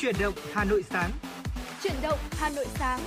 Chuyển động Hà Nội sáng. Chuyển động Hà Nội sáng.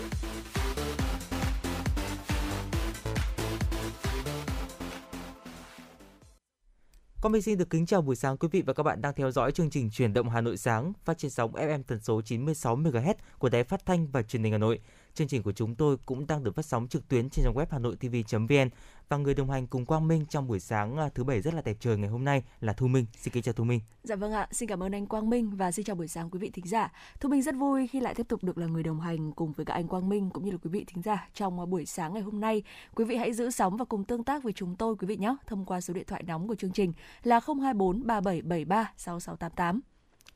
Con mình xin được kính chào buổi sáng quý vị và các bạn đang theo dõi chương trình Chuyển động Hà Nội sáng phát trên sóng FM tần số 96 MHz của Đài Phát thanh và Truyền hình Hà Nội. Chương trình của chúng tôi cũng đang được phát sóng trực tuyến trên trang web hanoitv.vn và người đồng hành cùng Quang Minh trong buổi sáng à, thứ bảy rất là đẹp trời ngày hôm nay là Thu Minh. Xin kính chào Thu Minh. Dạ vâng ạ, xin cảm ơn anh Quang Minh và xin chào buổi sáng quý vị thính giả. Thu Minh rất vui khi lại tiếp tục được là người đồng hành cùng với cả anh Quang Minh cũng như là quý vị thính giả trong à, buổi sáng ngày hôm nay. Quý vị hãy giữ sóng và cùng tương tác với chúng tôi quý vị nhé, thông qua số điện thoại nóng của chương trình là 024 3773 6688.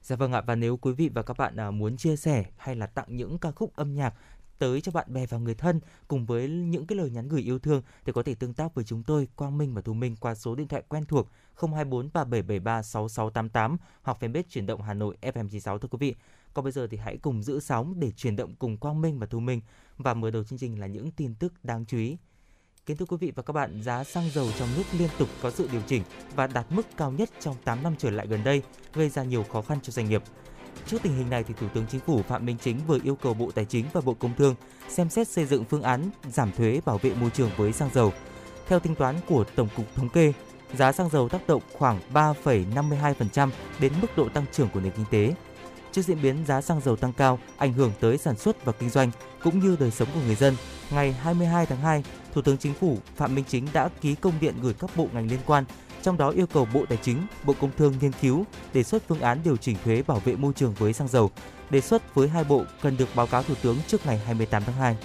Dạ vâng ạ và nếu quý vị và các bạn à, muốn chia sẻ hay là tặng những ca khúc âm nhạc tới cho bạn bè và người thân cùng với những cái lời nhắn gửi yêu thương thì có thể tương tác với chúng tôi Quang Minh và Thu Minh qua số điện thoại quen thuộc 024 3773 6688 hoặc fanpage chuyển động Hà Nội FM96 thưa quý vị. Còn bây giờ thì hãy cùng giữ sóng để chuyển động cùng Quang Minh và Thu Minh và mở đầu chương trình là những tin tức đáng chú ý. Kính thưa quý vị và các bạn, giá xăng dầu trong nước liên tục có sự điều chỉnh và đạt mức cao nhất trong 8 năm trở lại gần đây, gây ra nhiều khó khăn cho doanh nghiệp. Trước tình hình này, thì Thủ tướng Chính phủ Phạm Minh Chính vừa yêu cầu Bộ Tài chính và Bộ Công Thương xem xét xây dựng phương án giảm thuế bảo vệ môi trường với xăng dầu. Theo tính toán của Tổng cục Thống kê, giá xăng dầu tác động khoảng 3,52% đến mức độ tăng trưởng của nền kinh tế. Trước diễn biến giá xăng dầu tăng cao, ảnh hưởng tới sản xuất và kinh doanh cũng như đời sống của người dân, ngày 22 tháng 2, Thủ tướng Chính phủ Phạm Minh Chính đã ký công điện gửi các bộ ngành liên quan trong đó yêu cầu Bộ Tài chính, Bộ Công Thương nghiên cứu đề xuất phương án điều chỉnh thuế bảo vệ môi trường với xăng dầu. Đề xuất với hai bộ cần được báo cáo Thủ tướng trước ngày 28 tháng 2.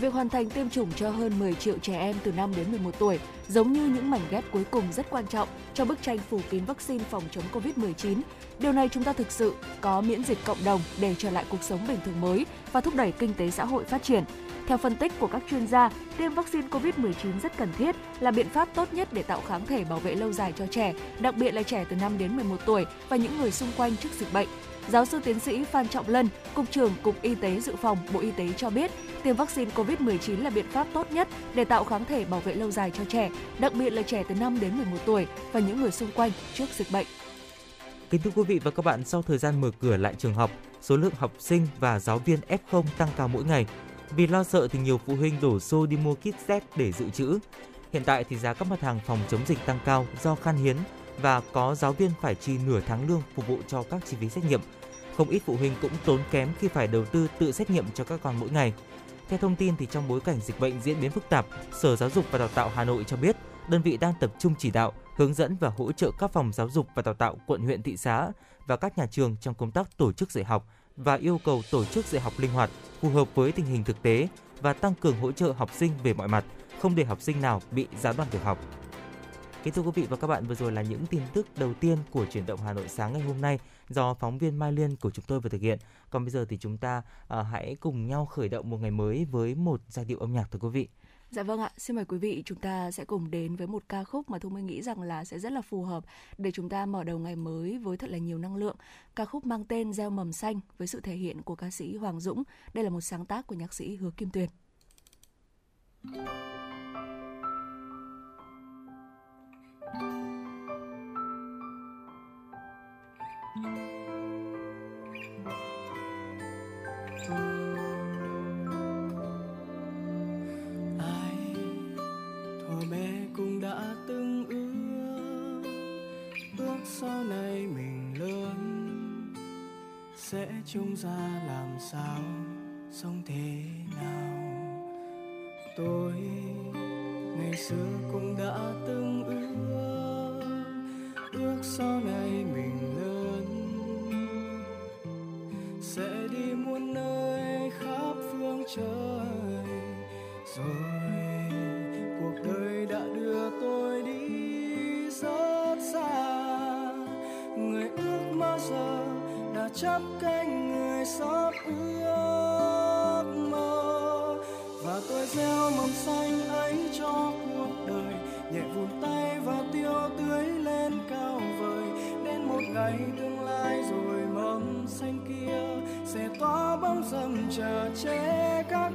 Việc hoàn thành tiêm chủng cho hơn 10 triệu trẻ em từ 5 đến 11 tuổi giống như những mảnh ghép cuối cùng rất quan trọng cho bức tranh phủ kín vaccine phòng chống Covid-19. Điều này chúng ta thực sự có miễn dịch cộng đồng để trở lại cuộc sống bình thường mới và thúc đẩy kinh tế xã hội phát triển. Theo phân tích của các chuyên gia, tiêm vaccine COVID-19 rất cần thiết là biện pháp tốt nhất để tạo kháng thể bảo vệ lâu dài cho trẻ, đặc biệt là trẻ từ 5 đến 11 tuổi và những người xung quanh trước dịch bệnh. Giáo sư tiến sĩ Phan Trọng Lân, Cục trưởng Cục Y tế Dự phòng Bộ Y tế cho biết, tiêm vaccine COVID-19 là biện pháp tốt nhất để tạo kháng thể bảo vệ lâu dài cho trẻ, đặc biệt là trẻ từ 5 đến 11 tuổi và những người xung quanh trước dịch bệnh. Kính thưa quý vị và các bạn, sau thời gian mở cửa lại trường học, số lượng học sinh và giáo viên F0 tăng cao mỗi ngày. Vì lo sợ thì nhiều phụ huynh đổ xô đi mua kit test để dự trữ. Hiện tại thì giá các mặt hàng phòng chống dịch tăng cao do khan hiếm và có giáo viên phải chi nửa tháng lương phục vụ cho các chi phí xét nghiệm. Không ít phụ huynh cũng tốn kém khi phải đầu tư tự xét nghiệm cho các con mỗi ngày. Theo thông tin thì trong bối cảnh dịch bệnh diễn biến phức tạp, Sở Giáo dục và Đào tạo Hà Nội cho biết đơn vị đang tập trung chỉ đạo, hướng dẫn và hỗ trợ các phòng giáo dục và đào tạo quận huyện thị xã và các nhà trường trong công tác tổ chức dạy học và yêu cầu tổ chức dạy học linh hoạt, phù hợp với tình hình thực tế và tăng cường hỗ trợ học sinh về mọi mặt, không để học sinh nào bị gián đoạn việc học. Kính thưa quý vị và các bạn, vừa rồi là những tin tức đầu tiên của chuyển động Hà Nội sáng ngày hôm nay do phóng viên Mai Liên của chúng tôi vừa thực hiện. Còn bây giờ thì chúng ta uh, hãy cùng nhau khởi động một ngày mới với một giai điệu âm nhạc thưa quý vị. Dạ vâng ạ, xin mời quý vị chúng ta sẽ cùng đến với một ca khúc mà Thu Minh nghĩ rằng là sẽ rất là phù hợp để chúng ta mở đầu ngày mới với thật là nhiều năng lượng. Ca khúc mang tên Gieo mầm xanh với sự thể hiện của ca sĩ Hoàng Dũng. Đây là một sáng tác của nhạc sĩ Hứa Kim Tuyền. sau sẽ trông ra làm sao? Sống thế nào? Tôi, ngày xưa cũng đã từng ước ước sau này mình gieo mầm xanh ấy cho cuộc đời. Nhẹ vùn tay và tiêu tưới lên cao vời. Đến một ngày tương lai rồi mầm xanh kia sẽ tỏa bóng râm chờ che các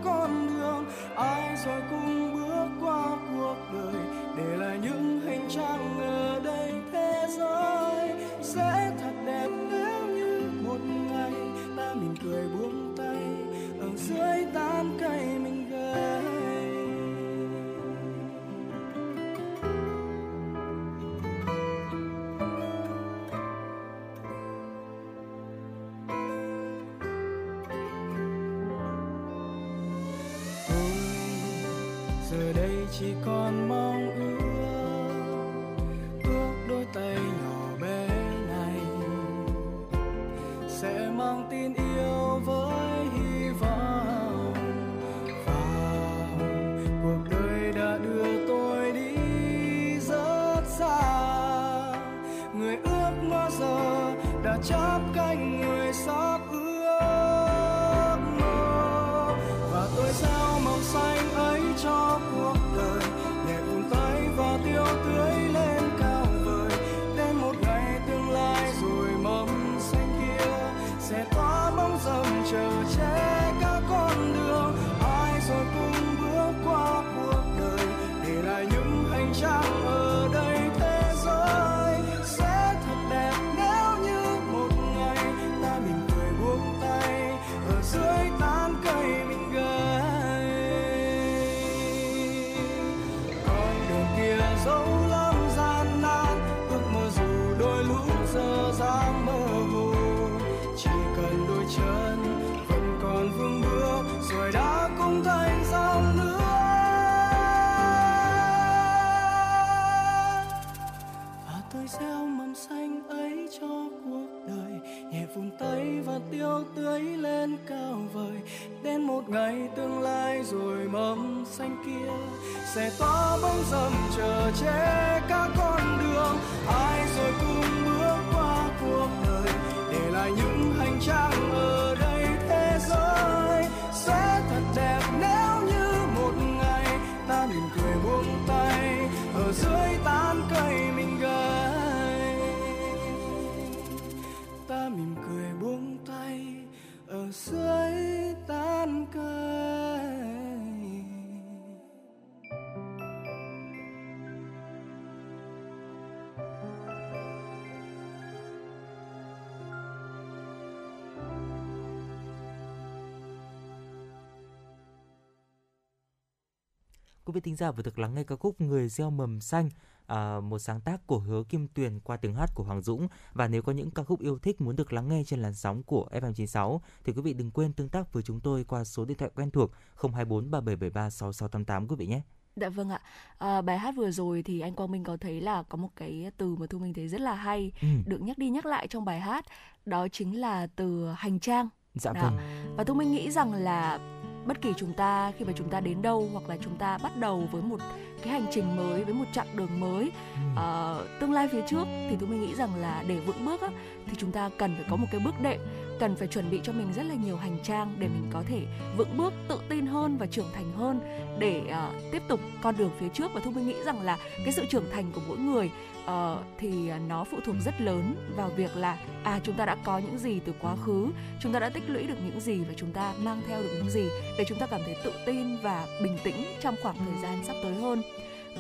Quý vị thính giả vừa được lắng nghe ca khúc Người gieo mầm xanh, à, một sáng tác của Hứa Kim Tuyền qua tiếng hát của Hoàng Dũng. Và nếu có những ca khúc yêu thích muốn được lắng nghe trên làn sóng của FM96 thì quý vị đừng quên tương tác với chúng tôi qua số điện thoại quen thuộc 024 3773 6688 quý vị nhé. Dạ vâng ạ. À, bài hát vừa rồi thì anh Quang Minh có thấy là có một cái từ mà Thu Minh thấy rất là hay Ừ. được nhắc đi nhắc lại trong bài hát, đó chính là từ hành trang. Dạ Đó. vâng. Và Thu Minh nghĩ rằng là bất kỳ chúng ta khi mà chúng ta đến đâu hoặc là chúng ta bắt đầu với một cái hành trình mới với một chặng đường mới ờ, tương lai phía trước thì Thu Minh nghĩ rằng là để vững bước á, thì chúng ta cần phải có một cái bước đệm cần phải chuẩn bị cho mình rất là nhiều hành trang để mình có thể vững bước tự tin hơn và trưởng thành hơn để uh, tiếp tục con đường phía trước. Và Thu Minh nghĩ rằng là cái sự trưởng thành của mỗi người uh, thì nó phụ thuộc rất lớn vào việc là à chúng ta đã có những gì từ quá khứ chúng ta đã tích lũy được những gì và chúng ta mang theo được những gì để chúng ta cảm thấy tự tin và bình tĩnh trong khoảng thời gian sắp tới hơn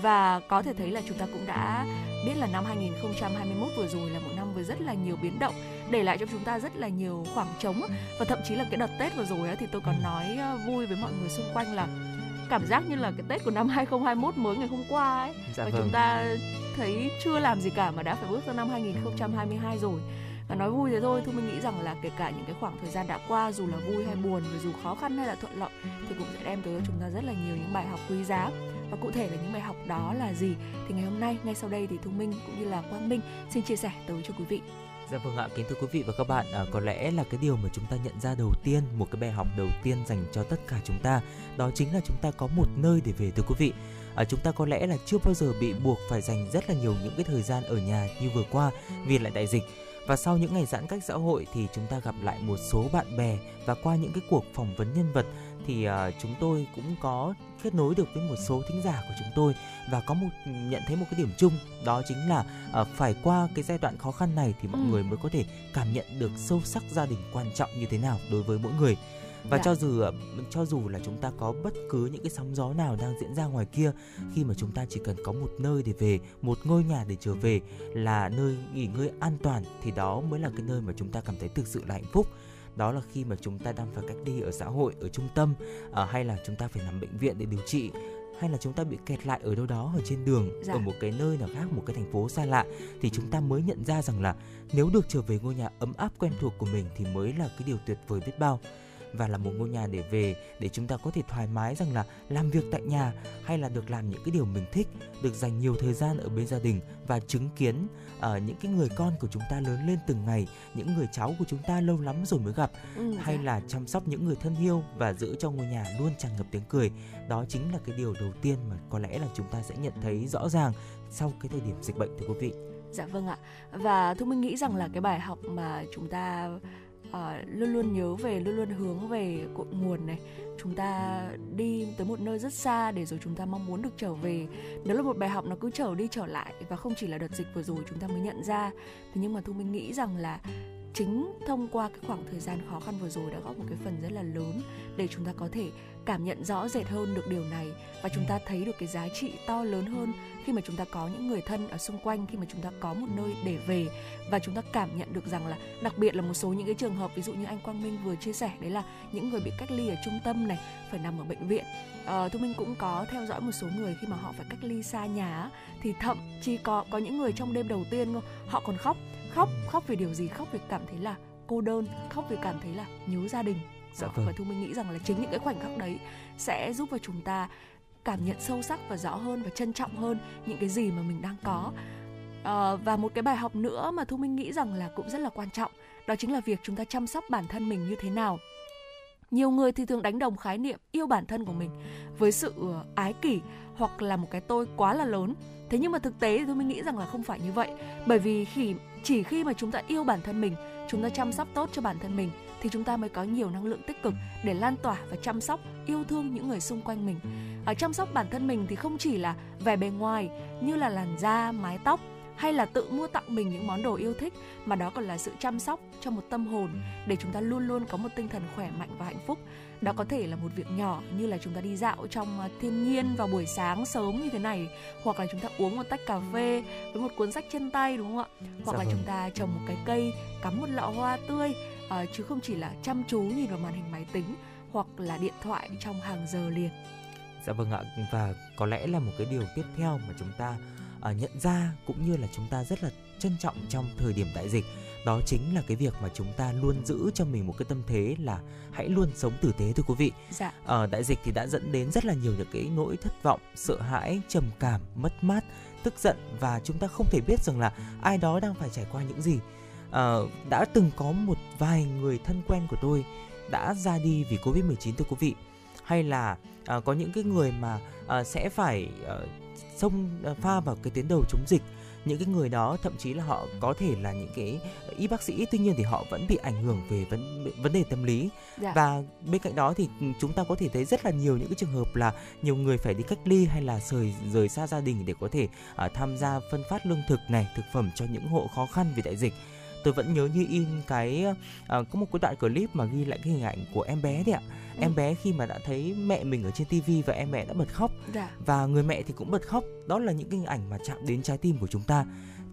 và có thể thấy là chúng ta cũng đã biết là năm 2021 vừa rồi là một năm với rất là nhiều biến động để lại cho chúng ta rất là nhiều khoảng trống và thậm chí là cái đợt Tết vừa rồi á, thì tôi còn nói ờ, vui với mọi người xung quanh là cảm giác như là cái Tết của năm 2021 mới ngày hôm qua ấy Dạ và vâng. chúng ta thấy chưa làm gì cả mà đã phải bước sang năm 2022 rồi và nói vui thế thôi, Thu Minh nghĩ rằng là kể cả những cái khoảng thời gian đã qua dù là vui hay buồn, và dù khó khăn hay là thuận lợi thì cũng sẽ đem tới cho chúng ta rất là nhiều những bài học quý giá. Và cụ thể là những bài học đó là gì thì ngày hôm nay ngay sau đây thì Thu Minh cũng như là Quang Minh xin chia sẻ tới cho quý vị. Dạ vâng ạ, kính thưa quý vị và các bạn, à, có lẽ là cái điều mà chúng ta nhận ra đầu tiên, một cái bài học đầu tiên dành cho tất cả chúng ta, đó chính là chúng ta có một nơi để về thưa quý vị. À, chúng ta có lẽ là chưa bao giờ bị buộc phải dành rất là nhiều những cái thời gian ở nhà như vừa qua vì lại đại dịch. Và sau những ngày giãn cách xã hội thì chúng ta gặp lại một số bạn bè và qua những cái cuộc phỏng vấn nhân vật thì à, chúng tôi cũng có kết nối được với một số thính giả của chúng tôi và có một nhận thấy một cái điểm chung đó chính là à, phải qua cái giai đoạn khó khăn này thì mọi Ừ. người mới có thể cảm nhận được sâu sắc gia đình quan trọng như thế nào đối với mỗi người và Dạ. cho dù à, cho dù là chúng ta có bất cứ những cái sóng gió nào đang diễn ra ngoài kia khi mà chúng ta chỉ cần có một nơi để về một ngôi nhà để trở về là nơi nghỉ ngơi an toàn thì đó mới là cái nơi mà chúng ta cảm thấy thực sự là hạnh phúc đó là khi mà chúng ta đang phải cách ly ở xã hội ở trung tâm à, hay là chúng ta phải nằm bệnh viện để điều trị hay là chúng ta bị kẹt lại ở đâu đó ở trên đường Dạ. ở một cái nơi nào khác một cái thành phố xa lạ thì chúng ta mới nhận ra rằng là nếu được trở về ngôi nhà ấm áp quen thuộc của mình thì mới là cái điều tuyệt vời biết bao và là một ngôi nhà để về để chúng ta có thể thoải mái rằng là làm việc tại nhà hay là được làm những cái điều mình thích được dành nhiều thời gian ở bên gia đình và chứng kiến uh, những cái người con của chúng ta lớn lên từng ngày những người cháu của chúng ta lâu lắm rồi mới gặp. Ừ, hay dạ. là chăm sóc những người thân yêu và giữ cho ngôi nhà luôn tràn ngập tiếng cười. Đó chính là cái điều đầu tiên mà có lẽ là chúng ta sẽ nhận thấy rõ ràng sau cái thời điểm dịch bệnh thưa quý vị. Dạ vâng ạ. Và thu minh nghĩ rằng là cái bài học mà chúng ta uh, luôn luôn nhớ về luôn luôn hướng về cội nguồn này. Chúng ta đi tới một nơi rất xa để rồi chúng ta mong muốn được trở về. Đó là một bài học nó cứ trở đi trở lại và không chỉ là đợt dịch vừa rồi chúng ta mới nhận ra. Thế nhưng mà thu minh nghĩ rằng là chính thông qua cái khoảng thời gian khó khăn vừa rồi đã góp một cái phần rất là lớn để chúng ta có thể cảm nhận rõ rệt hơn được điều này và chúng ta thấy được cái giá trị to lớn hơn khi mà chúng ta có những người thân ở xung quanh khi mà chúng ta có một nơi để về và chúng ta cảm nhận được rằng là đặc biệt là một số những cái trường hợp ví dụ như anh Quang Minh vừa chia sẻ đấy là những người bị cách ly ở trung tâm này phải nằm ở bệnh viện. Uh, thu minh cũng có theo dõi một số người khi mà họ phải cách ly xa nhà thì thậm chí có có những người trong đêm đầu tiên họ còn khóc khóc khóc vì điều gì? Khóc vì cảm thấy là cô đơn khóc vì cảm thấy là nhớ gia đình. Dạ vâng. và thu minh nghĩ rằng là chính những cái khoảnh khắc đấy sẽ giúp cho chúng ta cảm nhận sâu sắc và rõ hơn và trân trọng hơn những cái gì mà mình đang có. À, và một cái bài học nữa mà thu minh nghĩ rằng là cũng rất là quan trọng đó chính là việc chúng ta chăm sóc bản thân mình như thế nào. Nhiều người thì thường đánh đồng khái niệm yêu bản thân của mình với sự ờ, ái kỷ hoặc là một cái tôi quá là lớn. Thế nhưng mà thực tế thì tôi mới nghĩ rằng là không phải như vậy bởi vì khi chỉ khi mà chúng ta yêu bản thân mình chúng ta chăm sóc tốt cho bản thân mình thì chúng ta mới có nhiều năng lượng tích cực để lan tỏa và chăm sóc yêu thương những người xung quanh mình. Ở chăm sóc bản thân mình thì không chỉ là vẻ bề ngoài như là làn da mái tóc hay là tự mua tặng mình những món đồ yêu thích mà đó còn là sự chăm sóc cho một tâm hồn để chúng ta luôn luôn có một tinh thần khỏe mạnh và hạnh phúc. Đó có thể là một việc nhỏ như là chúng ta đi dạo trong à, thiên nhiên vào buổi sáng sớm như thế này hoặc là chúng ta uống một tách cà phê với một cuốn sách trên tay đúng không ạ? Hoặc dạ là vâng. chúng ta trồng một cái cây cắm một lọ hoa tươi uh, chứ không chỉ là chăm chú nhìn vào màn hình máy tính hoặc là điện thoại trong hàng giờ liền dạ vâng ạ và có lẽ là một cái điều tiếp theo mà chúng ta uh, nhận ra cũng như là chúng ta rất là trân trọng trong thời điểm đại dịch đó chính là cái việc mà chúng ta luôn giữ cho mình một cái tâm thế là hãy luôn sống tử tế thưa quý vị. Dạ. Ờ, đại dịch thì đã dẫn đến rất là nhiều những cái nỗi thất vọng, sợ hãi, trầm cảm, mất mát, tức giận và chúng ta không thể biết rằng là ai đó đang phải trải qua những gì. À, đã từng có một vài người thân quen của tôi đã ra đi vì Covid-19 thưa quý vị. Hay là à, có những cái người mà à, sẽ phải à, xông à, pha vào cái tuyến đầu chống dịch những cái người đó thậm chí là họ có thể là những cái y bác sĩ tuy nhiên thì họ vẫn bị ảnh hưởng về vấn vấn đề tâm lý dạ. và bên cạnh đó thì chúng ta có thể thấy rất là nhiều những cái trường hợp là nhiều người phải đi cách ly hay là rời rời xa gia đình để có thể uh, tham gia phân phát lương thực này thực phẩm cho những hộ khó khăn vì đại dịch tôi vẫn nhớ như in cái uh, có một cái đoạn clip mà ghi lại cái hình ảnh của em bé đấy ạ. Ừ. em bé khi mà đã thấy mẹ mình ở trên tivi và em mẹ đã bật khóc. Dạ. và người mẹ thì cũng bật khóc. Đó là những cái hình ảnh mà chạm đến trái tim của chúng ta.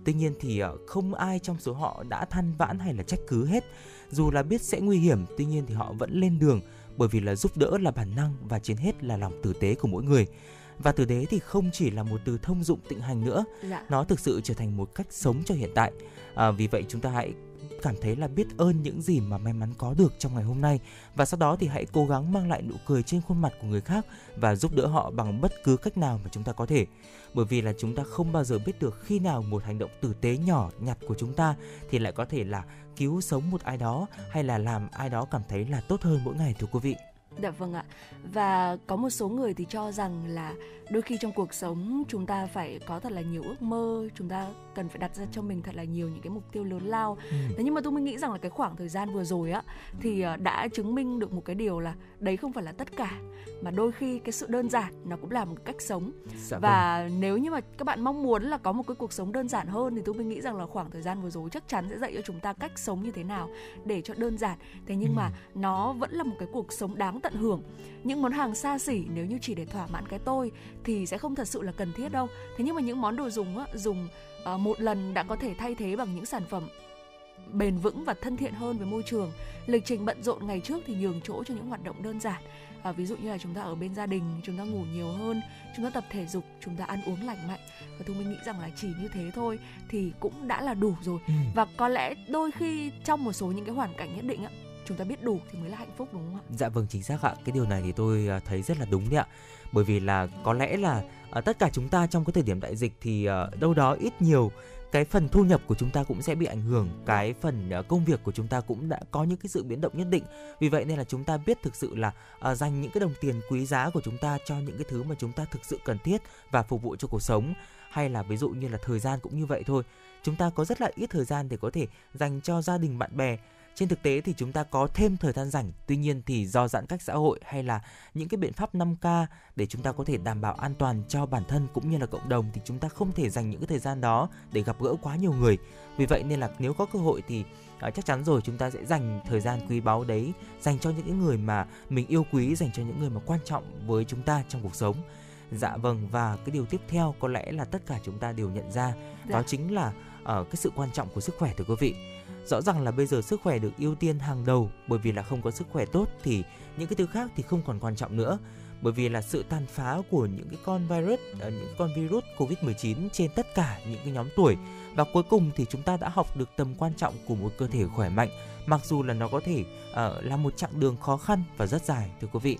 Tuy nhiên thì uh, không ai trong số họ đã than vãn hay là trách cứ hết. Dù là biết sẽ nguy hiểm tuy nhiên thì họ vẫn lên đường bởi vì là giúp đỡ là bản năng và trên hết là lòng tử tế của mỗi người. Và tử tế thì không chỉ là một từ thông dụng tịnh hành nữa. Dạ. nó thực sự trở thành một cách sống cho hiện tại à, vì vậy chúng ta hãy cảm thấy là biết ơn những gì mà may mắn có được trong ngày hôm nay. Và sau đó thì hãy cố gắng mang lại nụ cười trên khuôn mặt của người khác và giúp đỡ họ bằng bất cứ cách nào mà chúng ta có thể. Bởi vì là chúng ta không bao giờ biết được khi nào một hành động tử tế nhỏ nhặt của chúng ta thì lại có thể là cứu sống một ai đó hay là làm ai đó cảm thấy là tốt hơn mỗi ngày thưa quý vị. Dạ vâng ạ. Và có một số người thì cho rằng là đôi khi trong cuộc sống chúng ta phải có thật là nhiều ước mơ, chúng ta cần phải đặt ra cho mình thật là nhiều những cái mục tiêu lớn lao. Ừ. Thế nhưng mà tôi mới nghĩ rằng là cái khoảng thời gian vừa rồi á thì ờ, đã chứng minh được một cái điều là đấy không phải là tất cả mà đôi khi cái sự đơn giản nó cũng là một cách sống. Dạ và vâng. nếu như mà các bạn mong muốn là có một cái cuộc sống đơn giản hơn thì tôi mới nghĩ rằng là khoảng thời gian vừa rồi chắc chắn sẽ dạy cho chúng ta cách sống như thế nào để cho đơn giản. Thế nhưng ừ. mà nó vẫn là một cái cuộc sống đáng tận hưởng. Những món hàng xa xỉ nếu như chỉ để thỏa mãn cái tôi thì sẽ không thật sự là cần thiết đâu. Thế nhưng mà những món đồ dùng á, dùng uh, một lần đã có thể thay thế bằng những sản phẩm bền vững và thân thiện hơn với môi trường. Lịch trình bận rộn ngày trước thì nhường chỗ cho những hoạt động đơn giản. À, ví dụ như là chúng ta ở bên gia đình chúng ta ngủ nhiều hơn chúng ta tập thể dục chúng ta ăn uống lành mạnh. Và tôi mình nghĩ rằng là chỉ như thế thôi thì cũng đã là đủ rồi. Ừ. và có lẽ đôi khi trong một số những cái hoàn cảnh nhất định á chúng ta biết đủ thì mới là hạnh phúc đúng không ạ? Dạ vâng chính xác ạ. Cái điều này thì tôi à, thấy rất là đúng đấy ạ. Bởi vì là có lẽ là uh, tất cả chúng ta trong cái thời điểm đại dịch thì uh, đâu đó ít nhiều cái phần thu nhập của chúng ta cũng sẽ bị ảnh hưởng. Cái phần uh, công việc của chúng ta cũng đã có những cái sự biến động nhất định. Vì vậy nên là chúng ta biết thực sự là uh, dành những cái đồng tiền quý giá của chúng ta cho những cái thứ mà chúng ta thực sự cần thiết và phục vụ cho cuộc sống. Hay là ví dụ như là thời gian cũng như vậy thôi. Chúng ta có rất là ít thời gian để có thể dành cho gia đình bạn bè trên thực tế thì chúng ta có thêm thời gian rảnh tuy nhiên thì do giãn cách xã hội hay là những cái biện pháp 5K để chúng ta có thể đảm bảo an toàn cho bản thân cũng như là cộng đồng thì chúng ta không thể dành những cái thời gian đó để gặp gỡ quá nhiều người. Vì vậy nên là nếu có cơ hội thì uh, chắc chắn rồi chúng ta sẽ dành thời gian quý báu đấy dành cho những người mà mình yêu quý dành cho những người mà quan trọng với chúng ta trong cuộc sống. Dạ vâng và cái điều tiếp theo có lẽ là tất cả chúng ta đều nhận ra dạ. đó chính là uh, cái sự quan trọng của sức khỏe thưa quý vị rõ ràng là bây giờ sức khỏe được ưu tiên hàng đầu bởi vì là không có sức khỏe tốt thì những cái thứ khác thì không còn quan trọng nữa. Bởi vì là sự tàn phá của những cái con virus ờ, những con virus Covid-19 trên tất cả những cái nhóm tuổi. Và cuối cùng thì chúng ta đã học được tầm quan trọng của một cơ thể khỏe mạnh mặc dù là nó có thể uh, là một chặng đường khó khăn và rất dài thưa quý vị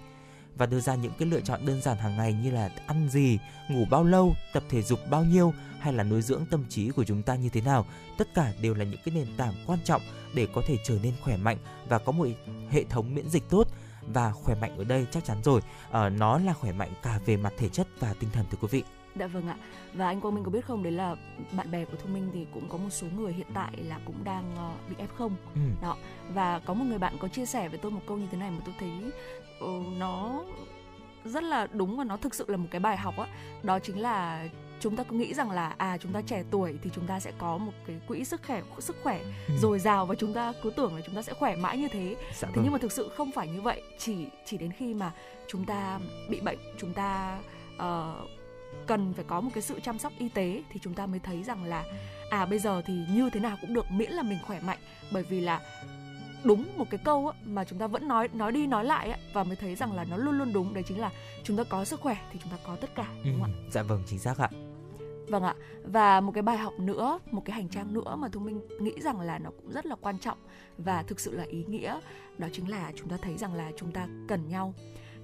và đưa ra những cái lựa chọn đơn giản hàng ngày như là ăn gì, ngủ bao lâu, tập thể dục bao nhiêu hay là nuôi dưỡng tâm trí của chúng ta như thế nào, tất cả đều là những cái nền tảng quan trọng để có thể trở nên khỏe mạnh và có một hệ thống miễn dịch tốt và khỏe mạnh ở đây chắc chắn rồi, uh, nó là khỏe mạnh cả về mặt thể chất và tinh thần thưa quý vị. Dạ vâng ạ. Và anh Quang Minh có biết không, đấy là bạn bè của Thu Minh thì cũng có một số người hiện tại là cũng đang uh, bị F0. Ừ. Đó. Và có một người bạn có chia sẻ với tôi một câu như thế này mà tôi thấy uh, nó rất là đúng và nó thực sự là một cái bài học á. Đó chính là chúng ta cứ nghĩ rằng là à chúng ta trẻ tuổi thì chúng ta sẽ có một cái quỹ sức khỏe sức khỏe ừ. dồi dào và chúng ta cứ tưởng là chúng ta sẽ khỏe mãi như thế dạ thế vâng. nhưng mà thực sự không phải như vậy chỉ chỉ đến khi mà chúng ta bị bệnh chúng ta uh, cần phải có một cái sự chăm sóc y tế thì chúng ta mới thấy rằng là à bây giờ thì như thế nào cũng được miễn là mình khỏe mạnh bởi vì là đúng một cái câu á, mà chúng ta vẫn nói nói đi nói lại á, và mới thấy rằng là nó luôn luôn đúng đấy chính là chúng ta có sức khỏe thì chúng ta có tất cả đúng không ừ, ạ? Dạ vâng chính xác ạ. Vâng ạ. Và một cái bài học nữa, một cái hành trang nữa mà Thu Minh nghĩ rằng là nó cũng rất là quan trọng và thực sự là ý nghĩa, đó chính là chúng ta thấy rằng là chúng ta cần nhau.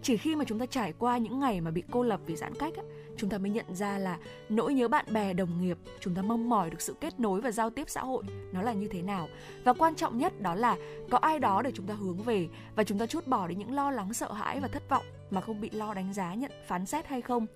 Chỉ khi mà chúng ta trải qua những ngày mà bị cô lập vì giãn cách á, chúng ta mới nhận ra là nỗi nhớ bạn bè đồng nghiệp chúng ta mong mỏi được sự kết nối và giao tiếp xã hội nó là như thế nào? Và quan trọng nhất đó là có ai đó để chúng ta hướng về và chúng ta chút bỏ đi những lo lắng sợ hãi và thất vọng mà không bị lo đánh giá nhận phán xét hay không?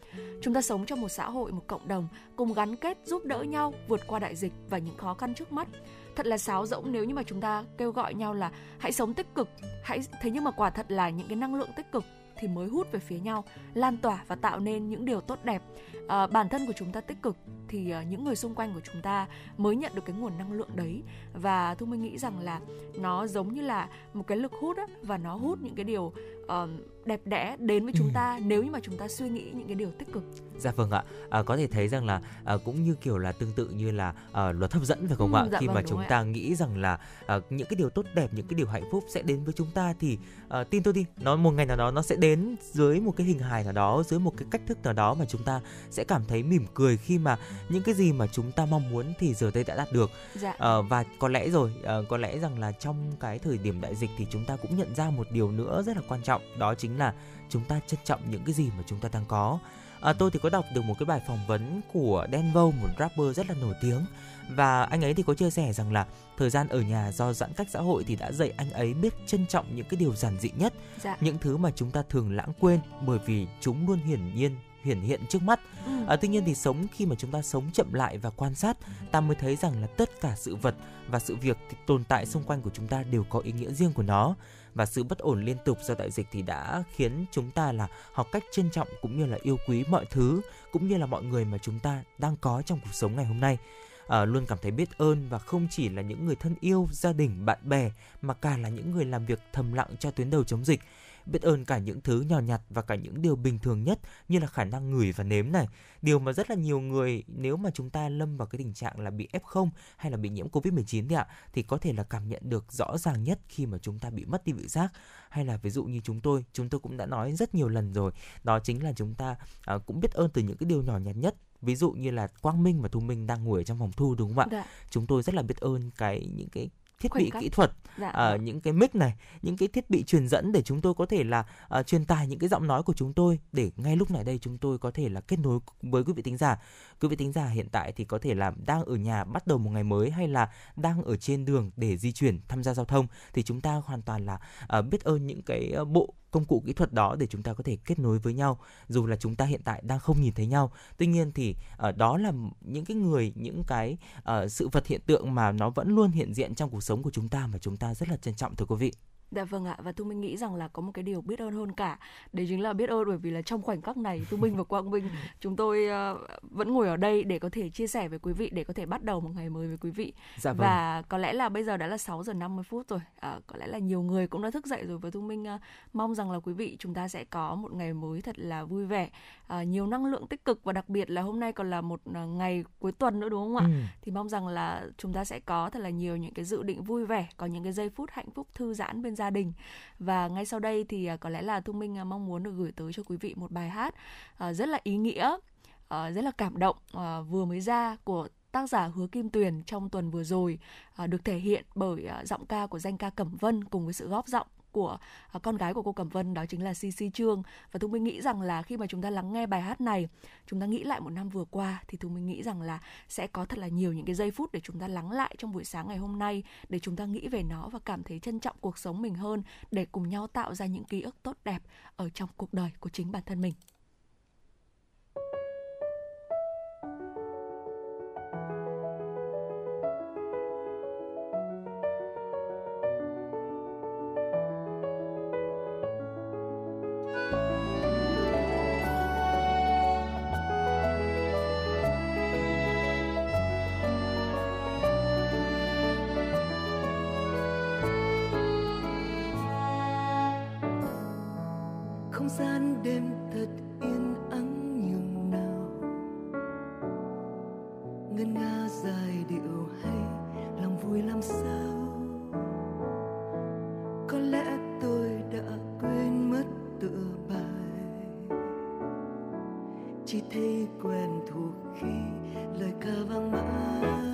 Chúng ta sống trong một xã hội một cộng đồng cùng gắn kết giúp đỡ nhau vượt qua đại dịch và những khó khăn trước mắt. Thật là sáo rỗng nếu như mà chúng ta kêu gọi nhau là hãy sống tích cực hãy thế nhưng mà quả thật là những cái năng lượng tích cực thì mới hút về phía nhau lan tỏa và tạo nên những điều tốt đẹp. À, bản thân của chúng ta tích cực thì uh, những người xung quanh của chúng ta mới nhận được cái nguồn năng lượng đấy và thu minh nghĩ rằng là nó giống như là một cái lực hút á và nó hút những cái điều uh, đẹp đẽ đến với chúng ừ. ta nếu như mà chúng ta suy nghĩ những cái điều tích cực. Dạ vâng ạ. À, có thể thấy rằng là à, cũng như kiểu là tương tự như là à, luật hấp dẫn phải không ừ, ạ? Dạ Khi vâng, mà chúng ta ạ. nghĩ rằng là à, những cái điều tốt đẹp, những cái điều hạnh phúc sẽ đến với chúng ta thì à, tin tôi đi, nó một ngày nào đó nó sẽ đến dưới một cái hình hài nào đó, dưới một cái cách thức nào đó mà chúng ta sẽ cảm thấy mỉm cười khi mà những cái gì mà chúng ta mong muốn thì giờ đây đã đạt được. Dạ. À, và có lẽ rồi, à, có lẽ rằng là trong cái thời điểm đại dịch thì chúng ta cũng nhận ra một điều nữa rất là quan trọng, đó chính là chúng ta trân trọng những cái gì mà chúng ta đang có à, tôi thì có đọc được một cái bài phỏng vấn của Denvo một rapper rất là nổi tiếng và anh ấy thì có chia sẻ rằng là thời gian ở nhà do giãn cách xã hội thì đã dạy anh ấy biết trân trọng những cái điều giản dị nhất dạ. những thứ mà chúng ta thường lãng quên bởi vì chúng luôn hiển nhiên hiển hiện trước mắt. Ừ. À, tuy nhiên thì sống khi mà chúng ta sống chậm lại và quan sát, ta mới thấy rằng là tất cả sự vật và sự việc thì tồn tại xung quanh của chúng ta đều có ý nghĩa riêng của nó và sự bất ổn liên tục do đại dịch thì đã khiến chúng ta là học cách trân trọng cũng như là yêu quý mọi thứ cũng như là mọi người mà chúng ta đang có trong cuộc sống ngày hôm nay à, luôn cảm thấy biết ơn và không chỉ là những người thân yêu gia đình bạn bè mà cả là những người làm việc thầm lặng cho tuyến đầu chống dịch biết ơn cả những thứ nhỏ nhặt và cả những điều bình thường nhất như là khả năng ngửi và nếm này. Điều mà rất là nhiều người nếu mà chúng ta lâm vào cái tình trạng là bị F0 hay là bị nhiễm Covid-19 thì ạ thì có thể là cảm nhận được rõ ràng nhất khi mà chúng ta bị mất đi vị giác hay là ví dụ như chúng tôi, chúng tôi cũng đã nói rất nhiều lần rồi, đó chính là chúng ta à, cũng biết ơn từ những cái điều nhỏ nhặt nhất ví dụ như là Quang Minh và Thu Minh đang ngồi ở trong phòng thu đúng không ạ? Dạ. Chúng tôi rất là biết ơn cái những cái thiết Khoảnh bị khắc. kỹ thuật Dạ. à, những cái mic này những cái thiết bị truyền dẫn để chúng tôi có thể là à, truyền tải những cái giọng nói của chúng tôi để ngay lúc này đây chúng tôi có thể là kết nối với quý vị thính giả quý vị thính giả hiện tại thì có thể là đang ở nhà bắt đầu một ngày mới hay là đang ở trên đường để di chuyển tham gia giao thông, thì chúng ta hoàn toàn là ờ, biết ơn những cái ờ, bộ công cụ kỹ thuật đó để chúng ta có thể kết nối với nhau, dù là chúng ta hiện tại đang không nhìn thấy nhau. Tuy nhiên thì ờ, đó là những cái người, những cái sự vật hiện tượng mà nó vẫn luôn hiện diện trong cuộc sống của chúng ta mà chúng ta rất là trân trọng, thưa quý vị. Dạ vâng ạ và Thu Minh nghĩ rằng là có một cái điều biết ơn hơn cả. Đấy chính là biết ơn bởi vì là trong khoảnh khắc này Thu Minh và Quang Minh chúng tôi ờ, vẫn ngồi ở đây để có thể chia sẻ với quý vị để có thể bắt đầu một ngày mới với quý vị. Dạ vâng. và có lẽ là bây giờ đã là 6 giờ 50 phút rồi. À, có lẽ là nhiều người cũng đã thức dậy rồi và Thu Minh ờ, mong rằng là quý vị chúng ta sẽ có một ngày mới thật là vui vẻ. À, nhiều năng lượng tích cực và đặc biệt là hôm nay còn là một ờ, ngày cuối tuần nữa đúng không ạ? Ừ. thì mong rằng là chúng ta sẽ có thật là nhiều những cái dự định vui vẻ có những cái giây phút hạnh phúc thư giãn bên gia đình. Và ngay sau đây thì à, có lẽ là thu minh à, mong muốn được gửi tới cho quý vị một bài hát à, rất là ý nghĩa rất là cảm động vừa mới ra của tác giả Hứa Kim Tuyền trong tuần vừa rồi à, được thể hiện bởi à, giọng ca của danh ca Cẩm Vân cùng với sự góp giọng của à, con gái của cô Cẩm Vân, đó chính là CC Trương và Thu Minh nghĩ rằng là khi mà chúng ta lắng nghe bài hát này, chúng ta nghĩ lại một năm vừa qua, thì Thu Minh nghĩ rằng là sẽ có thật là nhiều những cái giây phút để chúng ta lắng lại trong buổi sáng ngày hôm nay, để chúng ta nghĩ về nó và cảm thấy trân trọng cuộc sống mình hơn, để cùng nhau tạo ra những ký ức tốt đẹp ở trong cuộc đời của chính bản thân mình. Có lẽ tôi đã quên mất tựa bài. Chỉ thấy quen thuộc khi lời ca vang mãi.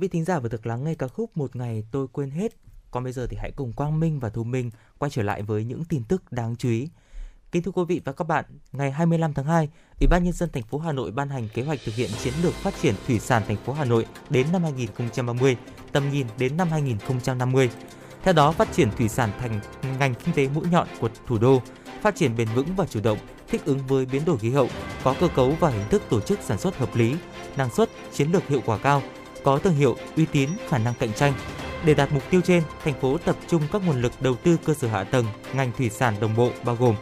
Quý vị thính giả vừa được lắng nghe ca khúc Một ngày tôi quên hết. Còn bây giờ thì hãy cùng Quang Minh và Thu Minh quay trở lại với những tin tức đáng chú ý. Kính thưa quý vị và các bạn, ngày 25 tháng 2, Ủy ban nhân dân thành phố Hà Nội ban hành kế hoạch thực hiện chiến lược phát triển thủy sản thành phố Hà Nội đến năm 2030, tầm nhìn đến năm 2050. Theo đó, phát triển thủy sản thành ngành kinh tế mũi nhọn của thủ đô, phát triển bền vững và chủ động, thích ứng với biến đổi khí hậu, có cơ cấu và hình thức tổ chức sản xuất hợp lý, năng suất, chiến lược hiệu quả cao, có thương hiệu, uy tín, khả năng cạnh tranh. Để đạt mục tiêu trên, thành phố tập trung các nguồn lực đầu tư cơ sở hạ tầng, ngành thủy sản đồng bộ bao gồm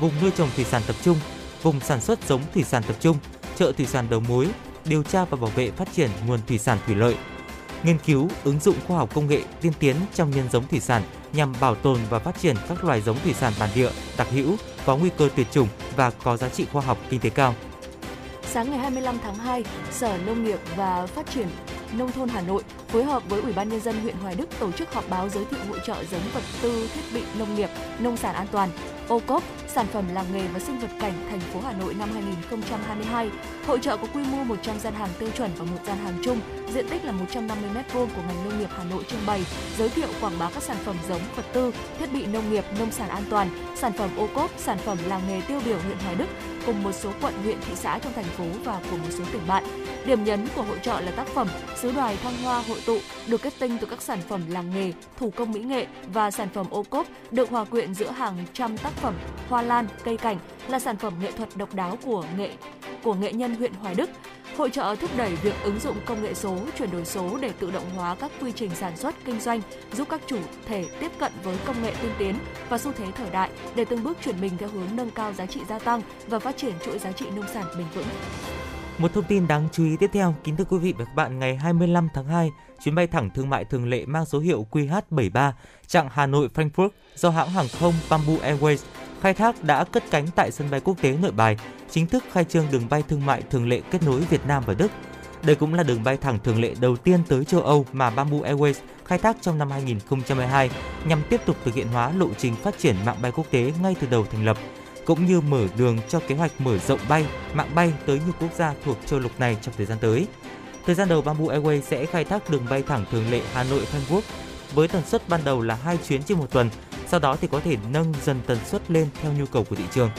vùng nuôi trồng thủy sản tập trung, vùng sản xuất giống thủy sản tập trung, chợ thủy sản đầu mối, điều tra và bảo vệ phát triển nguồn thủy sản thủy lợi, nghiên cứu, ứng dụng khoa học công nghệ tiên tiến trong nhân giống thủy sản nhằm bảo tồn và phát triển các loài giống thủy sản bản địa, đặc hữu, có nguy cơ tuyệt chủng và có giá trị khoa học kinh tế cao. Sáng ngày 25 tháng 2, Sở Nông nghiệp và Phát triển Nông thôn Hà Nội phối hợp với Ủy ban nhân dân huyện Hoài Đức tổ chức họp báo giới thiệu hội trợ giống vật tư thiết bị nông nghiệp, nông sản an toàn, ô cốp, sản phẩm làng nghề và sinh vật cảnh thành phố Hà Nội năm 2022. Hội trợ có quy mô 100 gian hàng tiêu chuẩn và một gian hàng chung, diện tích là 150 m2 của ngành nông nghiệp Hà Nội trưng bày, giới thiệu quảng bá các sản phẩm giống, vật tư, thiết bị nông nghiệp, nông sản an toàn, sản phẩm ô cốp, sản phẩm làng nghề tiêu biểu huyện Hoài Đức cùng một số quận huyện thị xã trong thành phố và của một số tỉnh bạn. Điểm nhấn của hội trợ là tác phẩm Sứ đoài thăng hoa hội tụ được kết tinh từ các sản phẩm làng nghề, thủ công mỹ nghệ và sản phẩm ô cốp được hòa quyện giữa hàng trăm tác phẩm hoa lan, cây cảnh là sản phẩm nghệ thuật độc đáo của nghệ của nghệ nhân huyện Hoài Đức. Hội trợ thúc đẩy việc ứng dụng công nghệ số, chuyển đổi số để tự động hóa các quy trình sản xuất, kinh doanh, giúp các chủ thể tiếp cận với công nghệ tiên tiến và xu thế thời đại để từng bước chuyển mình theo hướng nâng cao giá trị gia tăng và phát triển chuỗi giá trị nông sản bền vững. Một thông tin đáng chú ý tiếp theo, kính thưa quý vị và các bạn, ngày 25 tháng 2, chuyến bay thẳng thương mại thường lệ mang số hiệu QH73 chặng Hà Nội Frankfurt do hãng hàng không Bamboo Airways khai thác đã cất cánh tại sân bay quốc tế Nội Bài, chính thức khai trương đường bay thương mại thường lệ kết nối Việt Nam và Đức. Đây cũng là đường bay thẳng thường lệ đầu tiên tới châu Âu mà Bamboo Airways khai thác trong năm 2022 nhằm tiếp tục thực hiện hóa lộ trình phát triển mạng bay quốc tế ngay từ đầu thành lập cũng như mở đường cho kế hoạch mở rộng bay, mạng bay tới nhiều quốc gia thuộc châu lục này trong thời gian tới. Thời gian đầu Bamboo Airways sẽ khai thác đường bay thẳng thường lệ Hà Nội Phan Quốc với tần suất ban đầu là hai chuyến trên một tuần, sau đó thì có thể nâng dần tần suất lên theo nhu cầu của thị trường.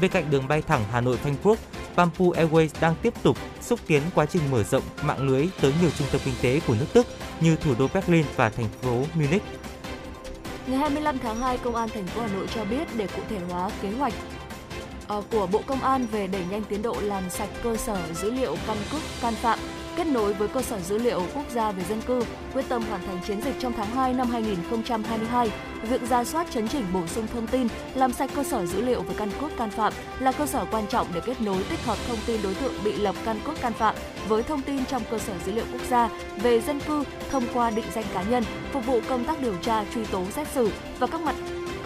Bên cạnh đường bay thẳng Hà Nội Frankfurt, Bamboo Airways đang tiếp tục xúc tiến quá trình mở rộng mạng lưới tới nhiều trung tâm kinh tế của nước Đức như thủ đô Berlin và thành phố Munich. Ngày 25 tháng 2, Công an thành phố Hà Nội cho biết để cụ thể hóa kế hoạch ờ, của Bộ Công an về đẩy nhanh tiến độ làm sạch cơ sở dữ liệu căn cước can phạm kết nối với cơ sở dữ liệu quốc gia về dân cư, quyết tâm hoàn thành chiến dịch trong tháng 2 năm 2022. Việc ra soát chấn chỉnh bổ sung thông tin, làm sạch cơ sở dữ liệu về căn cước can phạm là cơ sở quan trọng để kết nối tích hợp thông tin đối tượng bị lập căn cước can phạm với thông tin trong cơ sở dữ liệu quốc gia về dân cư thông qua định danh cá nhân, phục vụ công tác điều tra, truy tố, xét xử và các mặt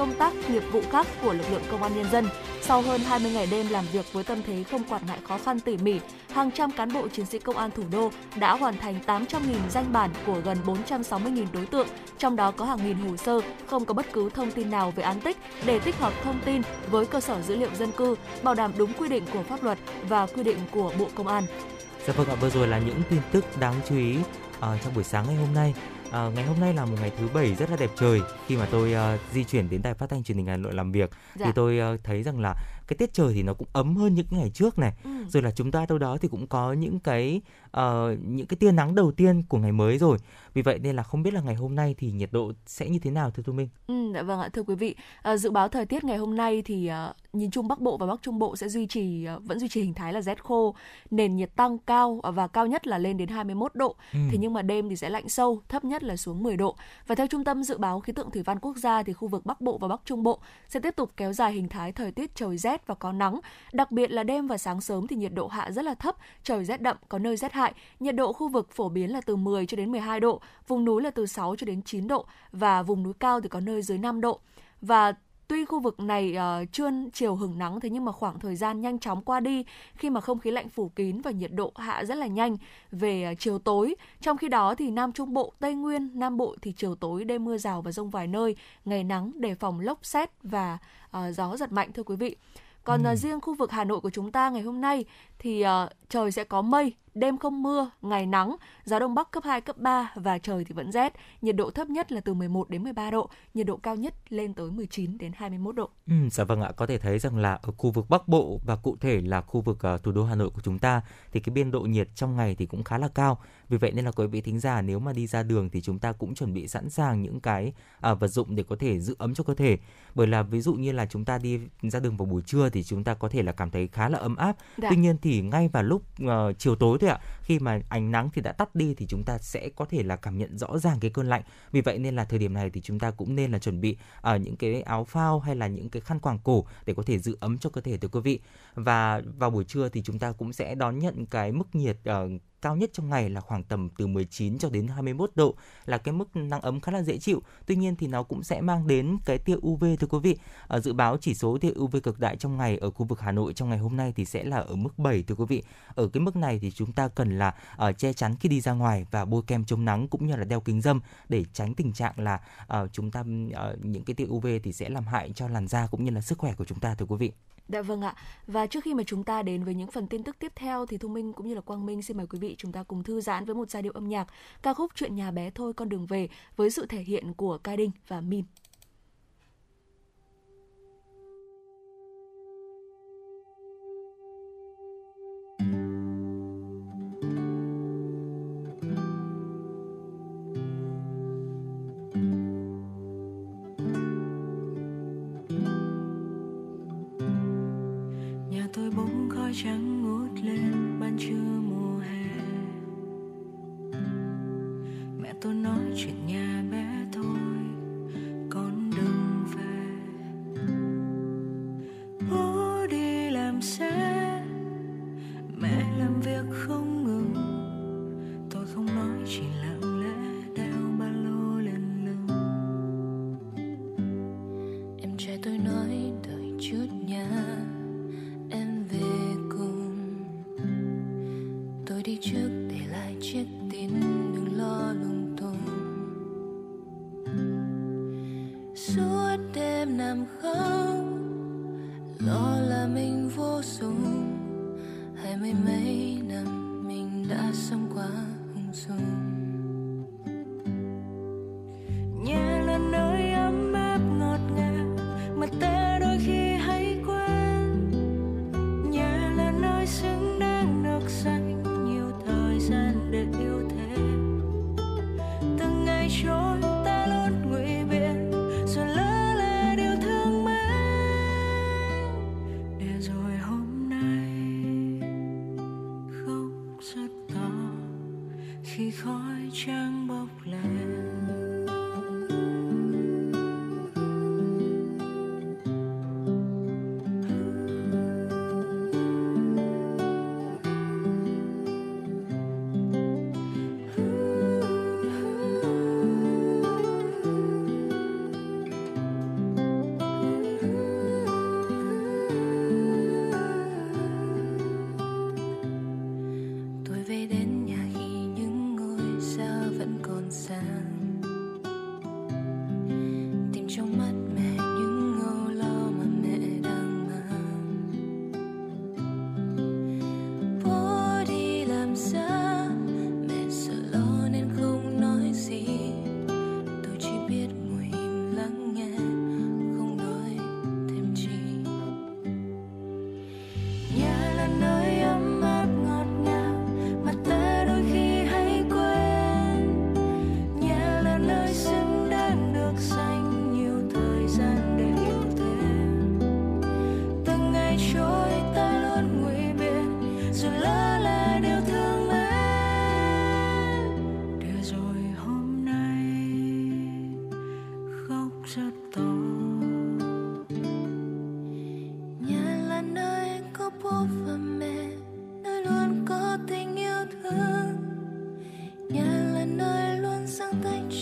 công tác nghiệp vụ khác của lực lượng công an nhân dân. Sau hơn 20 ngày đêm làm việc với tâm thế không quản ngại khó khăn tỉ mỉ, hàng trăm cán bộ chiến sĩ công an thủ đô đã hoàn thành 800.000 danh bản của gần 460.000 đối tượng, trong đó có hàng nghìn hồ sơ không có bất cứ thông tin nào về án tích để tích hợp thông tin với cơ sở dữ liệu dân cư, bảo đảm đúng quy định của pháp luật và quy định của Bộ Công an. Dạ vâng ạ, vừa rồi là những tin tức đáng chú ý uh, trong buổi sáng ngày hôm nay. À, ngày hôm nay là một ngày thứ bảy rất là đẹp trời khi mà tôi uh, di chuyển đến đài phát thanh truyền hình Hà Nội làm việc Dạ. thì tôi uh, thấy rằng là cái tiết trời thì nó cũng ấm hơn những ngày trước này. Ừ. rồi là chúng ta đâu đó thì cũng có những cái uh, những cái tia nắng đầu tiên của ngày mới rồi. Vì vậy nên là không biết là ngày hôm nay thì nhiệt độ sẽ như thế nào thưa thu minh? Ừ, dạ vâng ạ thưa quý vị. À, dự báo thời tiết ngày hôm nay thì à, nhìn chung Bắc Bộ và Bắc Trung Bộ sẽ duy trì à, vẫn duy trì hình thái là rét khô. Nền nhiệt tăng cao à, và cao nhất là lên đến 21 độ. Ừ. thế nhưng mà đêm thì sẽ lạnh sâu thấp nhất là xuống 10 độ. Và theo trung tâm dự báo khí tượng thủy văn quốc gia thì khu vực Bắc Bộ và Bắc Trung Bộ sẽ tiếp tục kéo dài hình thái thời tiết trời rét và có nắng đặc biệt là đêm và sáng sớm thì nhiệt độ hạ rất là thấp trời rét đậm có nơi rét hại nhiệt độ khu vực phổ biến là từ 10 cho đến 12 độ vùng núi là từ 6 cho đến 9 độ và vùng núi cao thì có nơi dưới 5 độ và Tuy khu vực này ờ, uh, trưa chiều hừng nắng thế nhưng mà khoảng thời gian nhanh chóng qua đi khi mà không khí lạnh phủ kín và nhiệt độ hạ rất là nhanh về uh, chiều tối. Trong khi đó thì Nam Trung Bộ, Tây Nguyên, Nam Bộ thì chiều tối đêm mưa rào và rông vài nơi, ngày nắng đề phòng lốc xét và uh, gió giật mạnh thưa quý vị. Còn Ừ. uh, riêng khu vực Hà Nội của chúng ta ngày hôm nay thì uh, trời sẽ có mây, đêm không mưa, ngày nắng, gió đông bắc cấp 2, cấp 3 và trời thì vẫn rét. Nhiệt độ thấp nhất là từ 11 đến 13 độ, nhiệt độ cao nhất lên tới 19 đến 21 độ. Ừ, dạ vâng ạ, có thể thấy rằng là ở khu vực Bắc Bộ và cụ thể là khu vực ờ, thủ đô Hà Nội của chúng ta thì cái biên độ nhiệt trong ngày thì cũng khá là cao. Vì vậy nên là quý vị thính giả nếu mà đi ra đường thì chúng ta cũng chuẩn bị sẵn sàng những cái à, vật dụng để có thể giữ ấm cho cơ thể. Bởi là ví dụ như là chúng ta đi ra đường vào buổi trưa thì chúng ta có thể là cảm thấy khá là ấm áp. Dạ. Tuy nhiên thì ngay vào lúc uh, chiều tối thôi ạ, khi mà ánh nắng thì đã tắt đi thì chúng ta sẽ có thể là cảm nhận rõ ràng cái cơn lạnh. Vì vậy nên là thời điểm này thì chúng ta cũng nên là chuẩn bị ở những cái áo phao hay là những cái khăn quàng cổ để có thể giữ ấm cho cơ thể thưa quý vị. Và vào buổi trưa thì chúng ta cũng sẽ đón nhận cái mức nhiệt uh, cao nhất trong ngày là khoảng tầm từ 19 cho đến 21 độ là cái mức nắng ấm khá là dễ chịu. Tuy nhiên thì nó cũng sẽ mang đến cái tia UV thưa quý vị. Ở dự báo chỉ số tia UV cực đại trong ngày ở khu vực Hà Nội trong ngày hôm nay thì sẽ là ở mức 7 thưa quý vị. Ở cái mức này thì chúng ta cần là uh, che chắn khi đi ra ngoài và bôi kem chống nắng cũng như là đeo kính râm để tránh tình trạng là uh, chúng ta uh, những cái tia UV thì sẽ làm hại cho làn da cũng như là sức khỏe của chúng ta thưa quý vị. Dạ vâng ạ. Và trước khi mà chúng ta đến với những phần tin tức tiếp theo thì Thu Minh cũng như là Quang Minh xin mời quý vị chúng ta cùng thư giãn với một giai điệu âm nhạc, ca khúc Chuyện nhà bé thôi con đường về với sự thể hiện của Ca Đinh và Mim.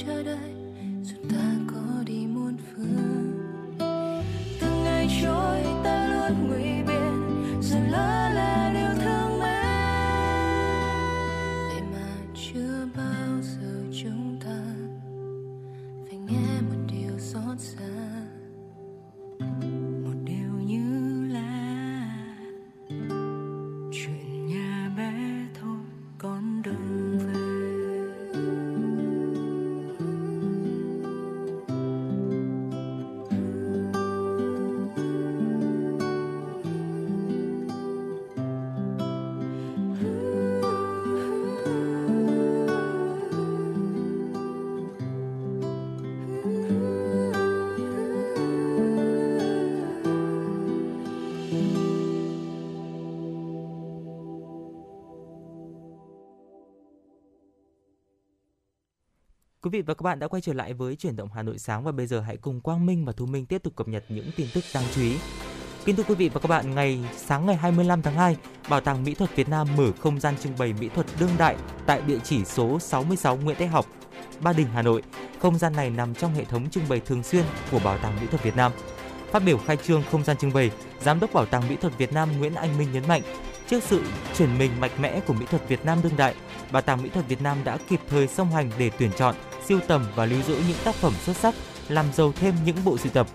Chờ đợi Quý vị và các bạn đã quay trở lại với chuyển động Hà Nội sáng và bây giờ hãy cùng Quang Minh và Thu Minh tiếp tục cập nhật những tin tức đáng chú ý. Kính thưa quý vị và các bạn, ngày sáng ngày 25 tháng 2, Bảo tàng Mỹ thuật Việt Nam mở không gian trưng bày mỹ thuật đương đại tại địa chỉ số 66 Nguyễn Thái Học, Ba Đình, Hà Nội. Không gian này nằm trong hệ thống trưng bày thường xuyên của Bảo tàng Mỹ thuật Việt Nam. Phát biểu khai trương không gian trưng bày, Giám đốc Bảo tàng Mỹ thuật Việt Nam Nguyễn Anh Minh nhấn mạnh, trước sự chuyển mình mạnh mẽ của mỹ thuật Việt Nam đương đại, Bảo tàng Mỹ thuật Việt Nam đã kịp thời song hành để tuyển chọn, siêu tầm và lưu giữ những tác phẩm xuất sắc, làm giàu thêm những bộ sưu tập.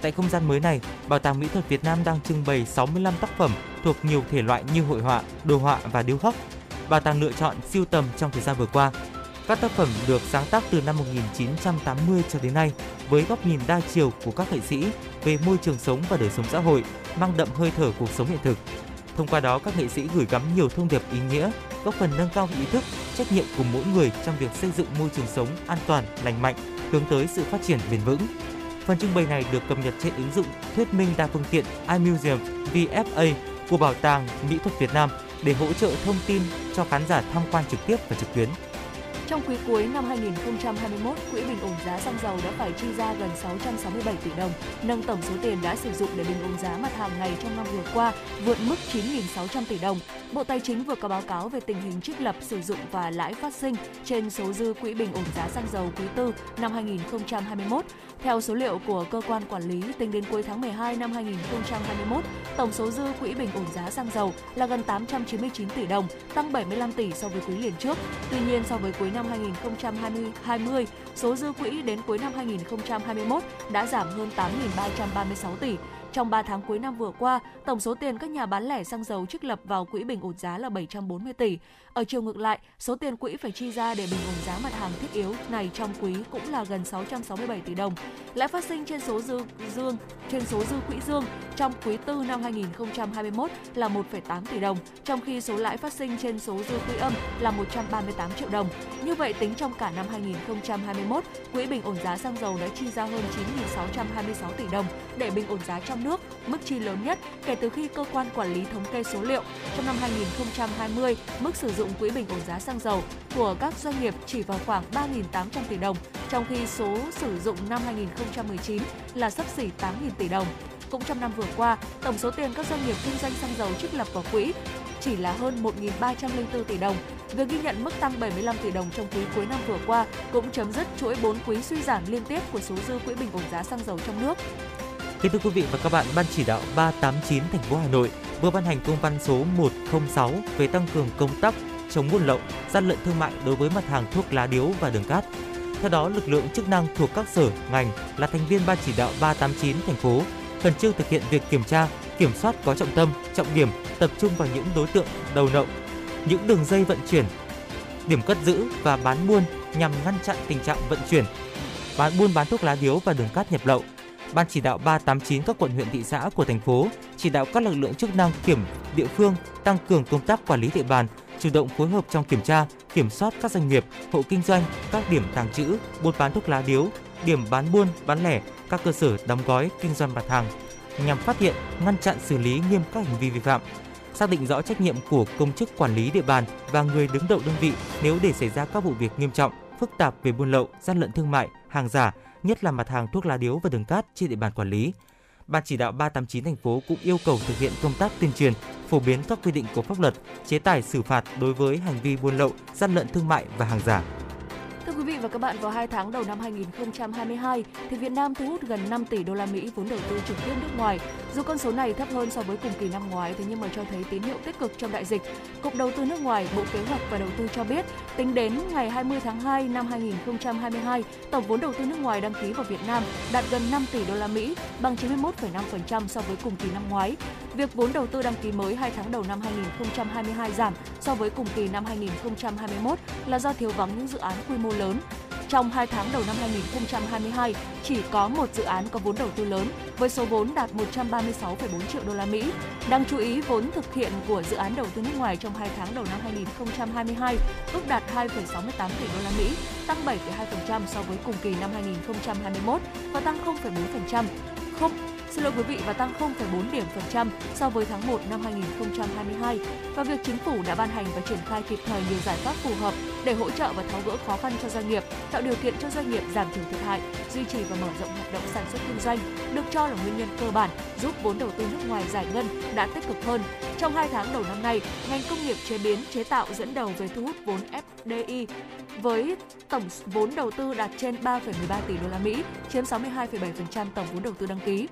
Tại không gian mới này, Bảo tàng Mỹ thuật Việt Nam đang trưng bày 65 tác phẩm thuộc nhiều thể loại như hội họa, đồ họa và điêu khắc. Bảo tàng lựa chọn siêu tầm trong thời gian vừa qua. Các tác phẩm được sáng tác từ năm 1980 cho đến nay với góc nhìn đa chiều của các nghệ sĩ về môi trường sống và đời sống xã hội, mang đậm hơi thở cuộc sống hiện thực. Thông qua đó, các nghệ sĩ gửi gắm nhiều thông điệp ý nghĩa, góp phần nâng cao ý thức, trách nhiệm của mỗi người trong việc xây dựng môi trường sống an toàn, lành mạnh, hướng tới sự phát triển bền vững. Phần trưng bày này được cập nhật trên ứng dụng thuyết minh đa phương tiện iMuseum VFA của Bảo tàng Mỹ thuật Việt Nam để hỗ trợ thông tin cho khán giả tham quan trực tiếp và trực tuyến. Trong quý cuối năm 2021, Quỹ bình ổn giá xăng dầu đã phải chi ra gần 667 tỷ đồng, nâng tổng số tiền đã sử dụng để bình ổn giá mặt hàng này trong năm vừa qua vượt mức 9.600 tỷ đồng. Bộ Tài chính vừa có báo cáo về tình hình trích lập, sử dụng và lãi phát sinh trên số dư Quỹ bình ổn giá xăng dầu quý tư năm 2021. Theo số liệu của cơ quan quản lý, tính đến cuối tháng 12 năm 2021, tổng số dư Quỹ bình ổn giá xăng dầu là gần 899 tỷ đồng, tăng 75 tỷ so với quý liền trước. Tuy nhiên, so với cuối năm năm 2020, số dư quỹ đến cuối năm 2021 đã giảm hơn 8.336 tỷ. Trong 3 tháng cuối năm vừa qua, tổng số tiền các nhà bán lẻ xăng dầu trích lập vào quỹ bình ổn giá là 740 tỷ. Ở chiều ngược lại, số tiền quỹ phải chi ra để bình ổn giá mặt hàng thiết yếu này trong quý cũng là gần 667 tỷ đồng. Lãi phát sinh trên số dư dương trên số dư quỹ dương trong quý tư năm 2021 là 1,8 tỷ đồng, trong khi số lãi phát sinh trên số dư quỹ âm là 138 triệu đồng. Như vậy tính trong cả năm 2021, quỹ bình ổn giá xăng dầu đã chi ra hơn 9.626 tỷ đồng để bình ổn giá trong nước, mức chi lớn nhất kể từ khi cơ quan quản lý thống kê số liệu. Trong năm 2020, mức sử dụng dụng quỹ bình ổn giá xăng dầu của các doanh nghiệp chỉ vào khoảng 3.800 tỷ đồng, trong khi số sử dụng năm 2019 là sấp xỉ 8.000 tỷ đồng. Cũng trong năm vừa qua, tổng số tiền các doanh nghiệp kinh doanh xăng dầu trích lập vào quỹ chỉ là hơn 1.304 tỷ đồng. Việc ghi nhận mức tăng 75 tỷ đồng trong quý cuối năm vừa qua cũng chấm dứt chuỗi 4 quý suy giảm liên tiếp của số dư quỹ bình ổn giá xăng dầu trong nước. Kính thưa quý vị và các bạn, Ban chỉ đạo 389 thành phố Hà Nội vừa ban hành công văn số 106 về tăng cường công tác chống buôn lậu, gian lận thương mại đối với mặt hàng thuốc lá điếu và đường cát. Theo đó, lực lượng chức năng thuộc các sở, ngành là thành viên Ban chỉ đạo 389 thành phố khẩn trương thực hiện việc kiểm tra, kiểm soát có trọng tâm, trọng điểm, tập trung vào những đối tượng đầu nậu, những đường dây vận chuyển, điểm cất giữ và bán buôn nhằm ngăn chặn tình trạng vận chuyển, bán buôn bán thuốc lá điếu và đường cát nhập lậu. Ban chỉ đạo 389 các quận huyện thị xã của thành phố chỉ đạo các lực lượng chức năng kiểm địa phương tăng cường công tác quản lý địa bàn, chủ động phối hợp trong kiểm tra, kiểm soát các doanh nghiệp, hộ kinh doanh, các điểm tàng trữ, buôn bán thuốc lá điếu, điểm bán buôn, bán lẻ, các cơ sở đóng gói kinh doanh mặt hàng nhằm phát hiện, ngăn chặn xử lý nghiêm các hành vi vi phạm, xác định rõ trách nhiệm của công chức quản lý địa bàn và người đứng đầu đơn vị nếu để xảy ra các vụ việc nghiêm trọng, phức tạp về buôn lậu, gian lận thương mại, hàng giả, nhất là mặt hàng thuốc lá điếu và đường cát trên địa bàn quản lý. Ban chỉ đạo 389 thành phố cũng yêu cầu thực hiện công tác tuyên truyền, phổ biến các quy định của pháp luật, chế tài xử phạt đối với hành vi buôn lậu, gian lận thương mại và hàng giả. Thưa quý vị và các bạn, vào 2 tháng đầu năm 2022 thì Việt Nam thu hút gần 5 tỷ đô la Mỹ vốn đầu tư trực tiếp nước ngoài. Dù con số này thấp hơn so với cùng kỳ năm ngoái thế nhưng mà cho thấy tín hiệu tích cực trong đại dịch. Cục Đầu tư nước ngoài, Bộ Kế hoạch và Đầu tư cho biết, tính đến ngày 20 tháng 2 năm 2022, tổng vốn đầu tư nước ngoài đăng ký vào Việt Nam đạt gần 5 tỷ đô la Mỹ, bằng 91,5% so với cùng kỳ năm ngoái. Việc vốn đầu tư đăng ký mới 2 tháng đầu năm 2022 giảm so với cùng kỳ năm 2021 là do thiếu vắng những dự án quy mô lớn. Trong 2 tháng đầu năm 2022, chỉ có một dự án có vốn đầu tư lớn với số vốn đạt 136,4 triệu đô la Mỹ. Đáng chú ý, vốn thực hiện của dự án đầu tư nước ngoài trong 2 tháng đầu năm 2022 ước đạt 2,68 tỷ đô la Mỹ, tăng 7,2% so với cùng kỳ năm 2021 và tăng 0,4% không xin lỗi quý vị và tăng 0,4 điểm phần trăm so với tháng 1 năm 2022 và việc chính phủ đã ban hành và triển khai kịp thời nhiều giải pháp phù hợp để hỗ trợ và tháo gỡ khó khăn cho doanh nghiệp, tạo điều kiện cho doanh nghiệp giảm thiểu thiệt hại, duy trì và mở rộng hoạt động sản xuất kinh doanh được cho là nguyên nhân cơ bản giúp vốn đầu tư nước ngoài giải ngân đã tích cực hơn. Trong 2 tháng đầu năm nay, ngành công nghiệp chế biến chế tạo dẫn đầu về thu hút vốn FDI với tổng vốn đầu tư đạt trên 3,13 tỷ đô la Mỹ, chiếm 62,7% tổng vốn đầu tư đăng ký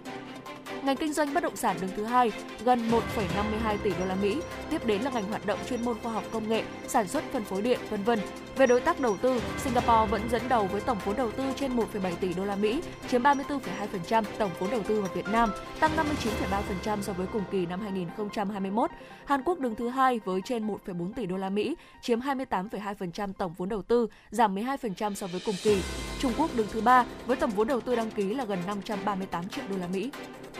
ngành kinh doanh bất động sản đứng thứ hai gần 1,52 tỷ đô la Mỹ, tiếp đến là ngành hoạt động chuyên môn khoa học công nghệ, sản xuất phân phối điện, vân vân. Về đối tác đầu tư, Singapore vẫn dẫn đầu với tổng vốn đầu tư trên 1,7 tỷ đô la Mỹ, chiếm 34,2% tổng vốn đầu tư vào Việt Nam, tăng 59,3% so với cùng kỳ năm 2021. Hàn Quốc đứng thứ hai với trên 1,4 tỷ đô la Mỹ, chiếm 28,2% tổng vốn đầu tư, giảm 12% so với cùng kỳ. Trung Quốc đứng thứ ba với tổng vốn đầu tư đăng ký là gần 538 triệu đô la Mỹ.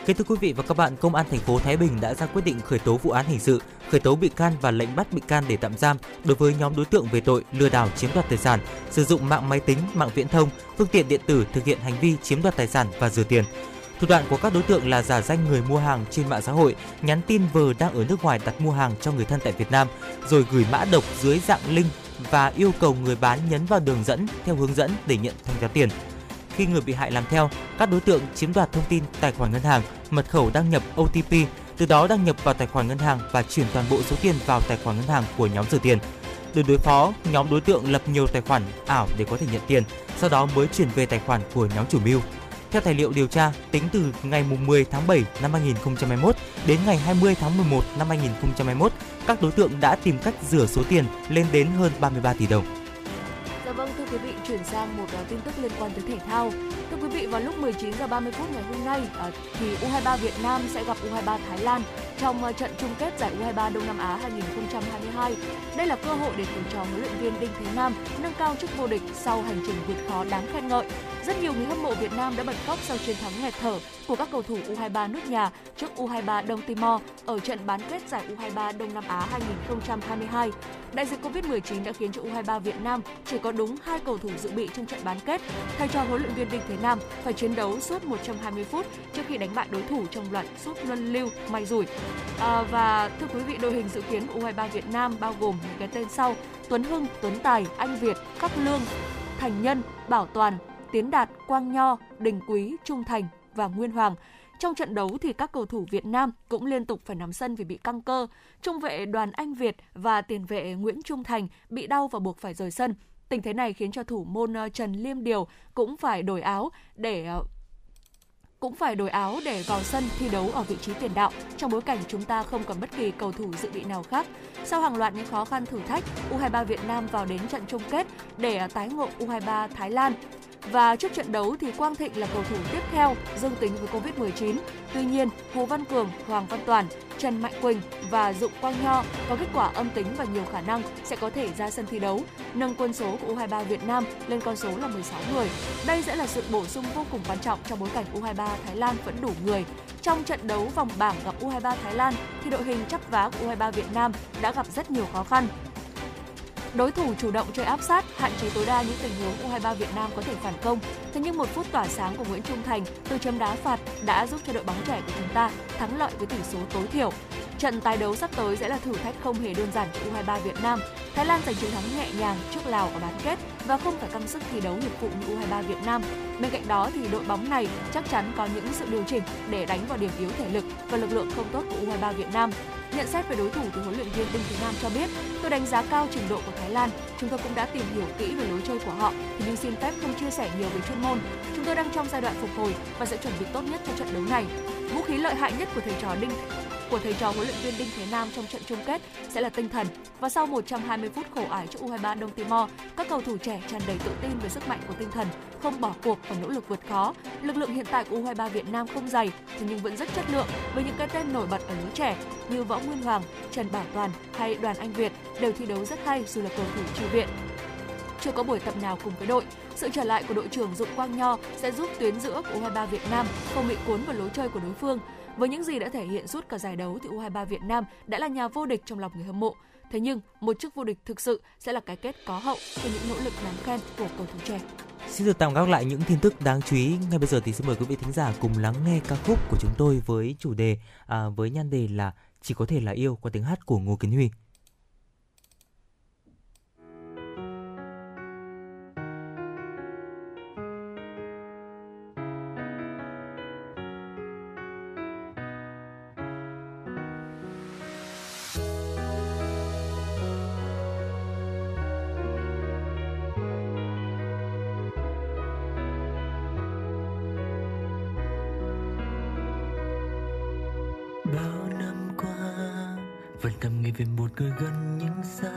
Kính thưa quý vị và các bạn, Công an thành phố Thái Bình đã ra quyết định khởi tố vụ án hình sự, khởi tố bị can và lệnh bắt bị can để tạm giam đối với nhóm đối tượng về tội lừa đảo chiếm đoạt tài sản, sử dụng mạng máy tính, mạng viễn thông, phương tiện điện tử thực hiện hành vi chiếm đoạt tài sản và rửa tiền. Thủ đoạn của các đối tượng là giả danh người mua hàng trên mạng xã hội, nhắn tin vờ đang ở nước ngoài đặt mua hàng cho người thân tại Việt Nam, rồi gửi mã độc dưới dạng link và yêu cầu người bán nhấn vào đường dẫn theo hướng dẫn để nhận thanh toán tiền. Khi người bị hại làm theo, các đối tượng chiếm đoạt thông tin tài khoản ngân hàng, mật khẩu đăng nhập OTP, từ đó đăng nhập vào tài khoản ngân hàng và chuyển toàn bộ số tiền vào tài khoản ngân hàng của nhóm rửa tiền. Để đối phó, nhóm đối tượng lập nhiều tài khoản ảo để có thể nhận tiền, sau đó mới chuyển về tài khoản của nhóm chủ mưu. Theo tài liệu điều tra, tính từ ngày 10 tháng 7 năm 2021 đến ngày 20 tháng 11 năm 2021, các đối tượng đã tìm cách rửa số tiền lên đến hơn 33 tỷ đồng chuyển sang một uh, tin tức liên quan tới thể thao. Thưa quý vị, vào lúc 19 giờ 30 phút ngày hôm nay uh, thì U23 Việt Nam sẽ gặp U23 Thái Lan trong ờ, trận chung kết giải U23 Đông Nam Á 2022. Đây là cơ hội để thầy trò huấn luyện viên Đinh Thế Nam nâng cao chức vô địch sau hành trình vượt khó đáng khen ngợi. Rất nhiều người hâm mộ Việt Nam đã bật khóc sau chiến thắng nghẹt thở của các cầu thủ U23 nước nhà trước U23 Đông Timor ở trận bán kết giải U23 Đông Nam Á 2022. Đại dịch Covid-19 đã khiến cho U23 Việt Nam chỉ có đúng hai cầu thủ dự bị trong trận bán kết. thay cho huấn luyện viên Đinh Thế Nam phải chiến đấu suốt 120 phút trước khi đánh bại đối thủ trong loạt sút luân lưu may rủi. À, và thưa quý vị, đội hình dự kiến U23 Việt Nam bao gồm những cái tên sau: Tuấn Hưng, Tuấn Tài, Anh Việt, Khắc Lương, Thành Nhân, Bảo Toàn, Tiến Đạt, Quang Nho, Đình Quý, Trung Thành và Nguyên Hoàng. Trong trận đấu thì các cầu thủ Việt Nam cũng liên tục phải nằm sân vì bị căng cơ. Trung vệ Đoàn Anh Việt và tiền vệ Nguyễn Trung Thành bị đau và buộc phải rời sân. Tình thế này khiến cho thủ môn ờ, Trần Liêm Điều cũng phải đổi áo để ờ, cũng phải đổi áo để vào sân thi đấu ở vị trí tiền đạo trong bối cảnh chúng ta không còn bất kỳ cầu thủ dự bị nào khác. Sau hàng loạt những khó khăn thử thách, U23 Việt Nam vào đến trận chung kết để tái ngộ U23 Thái Lan. Và trước trận đấu thì Quang Thịnh là cầu thủ tiếp theo dương tính với Covid-19. Tuy nhiên, Hồ Văn Cường, Hoàng Văn Toàn, Trần Mạnh Quỳnh và Dụng Quang Nho có kết quả âm tính và nhiều khả năng sẽ có thể ra sân thi đấu, nâng quân số của U23 Việt Nam lên con số là 16 người. Đây sẽ là sự bổ sung vô cùng quan trọng trong bối cảnh U23 Thái Lan vẫn đủ người. Trong trận đấu vòng bảng gặp U23 Thái Lan thì đội hình chấp vá của U23 Việt Nam đã gặp rất nhiều khó khăn. Đối thủ chủ động chơi áp sát, hạn chế tối đa những tình huống U23 Việt Nam có thể phản công. Thế nhưng một phút tỏa sáng của Nguyễn Trung Thành từ chấm đá phạt đã giúp cho đội bóng trẻ của chúng ta thắng lợi với tỷ số tối thiểu. Trận tái đấu sắp tới sẽ là thử thách không hề đơn giản cho U23 Việt Nam Thái Lan giành chiến thắng nhẹ nhàng trước Lào ở bán kết và không phải căng sức thi đấu hiệp phụ như U23 Việt Nam. Bên cạnh đó thì đội bóng này chắc chắn có những sự điều chỉnh để đánh vào điểm yếu thể lực và lực lượng không tốt của U23 Việt Nam. Nhận xét về đối thủ từ huấn luyện viên Đinh Thế Nam cho biết, tôi đánh giá cao trình độ của Thái Lan. Chúng tôi cũng đã tìm hiểu kỹ về lối chơi của họ, nhưng xin phép không chia sẻ nhiều về chuyên môn. Chúng tôi đang trong giai đoạn phục hồi và sẽ chuẩn bị tốt nhất cho trận đấu này. Vũ khí lợi hại nhất của thầy trò Đinh của thầy trò huấn luyện viên Đinh Thế Nam trong trận chung kết sẽ là tinh thần. Và sau 120 phút khổ ải cho U23 Đông Timor, các cầu thủ trẻ tràn đầy tự tin về sức mạnh của tinh thần, không bỏ cuộc và nỗ lực vượt khó. Lực lượng hiện tại của U23 Việt Nam không dày, thế nhưng vẫn rất chất lượng với những cái tên nổi bật ở lứa trẻ như Võ Nguyên Hoàng, Trần Bảo Toàn hay Đoàn Anh Việt đều thi đấu rất hay dù là cầu thủ trừ viện chưa có buổi tập nào cùng với đội. Sự trở lại của đội trưởng Dụng Quang Nho sẽ giúp tuyến giữa của U23 Việt Nam không bị cuốn vào lối chơi của đối phương. Với những gì đã thể hiện suốt cả giải đấu thì U23 Việt Nam đã là nhà vô địch trong lòng người hâm mộ. Thế nhưng, một chức vô địch thực sự sẽ là cái kết có hậu cho những nỗ lực đáng khen của cầu thủ trẻ. Xin được tạm gác lại những tin tức đáng chú ý. Ngay bây giờ thì xin mời quý vị thính giả cùng lắng nghe ca khúc của chúng tôi với chủ đề à, với nhan đề là chỉ có thể là yêu qua tiếng hát của Ngô Kiến Huy. Bao năm qua, vẫn thầm nghĩ về một người gần nhưng xa.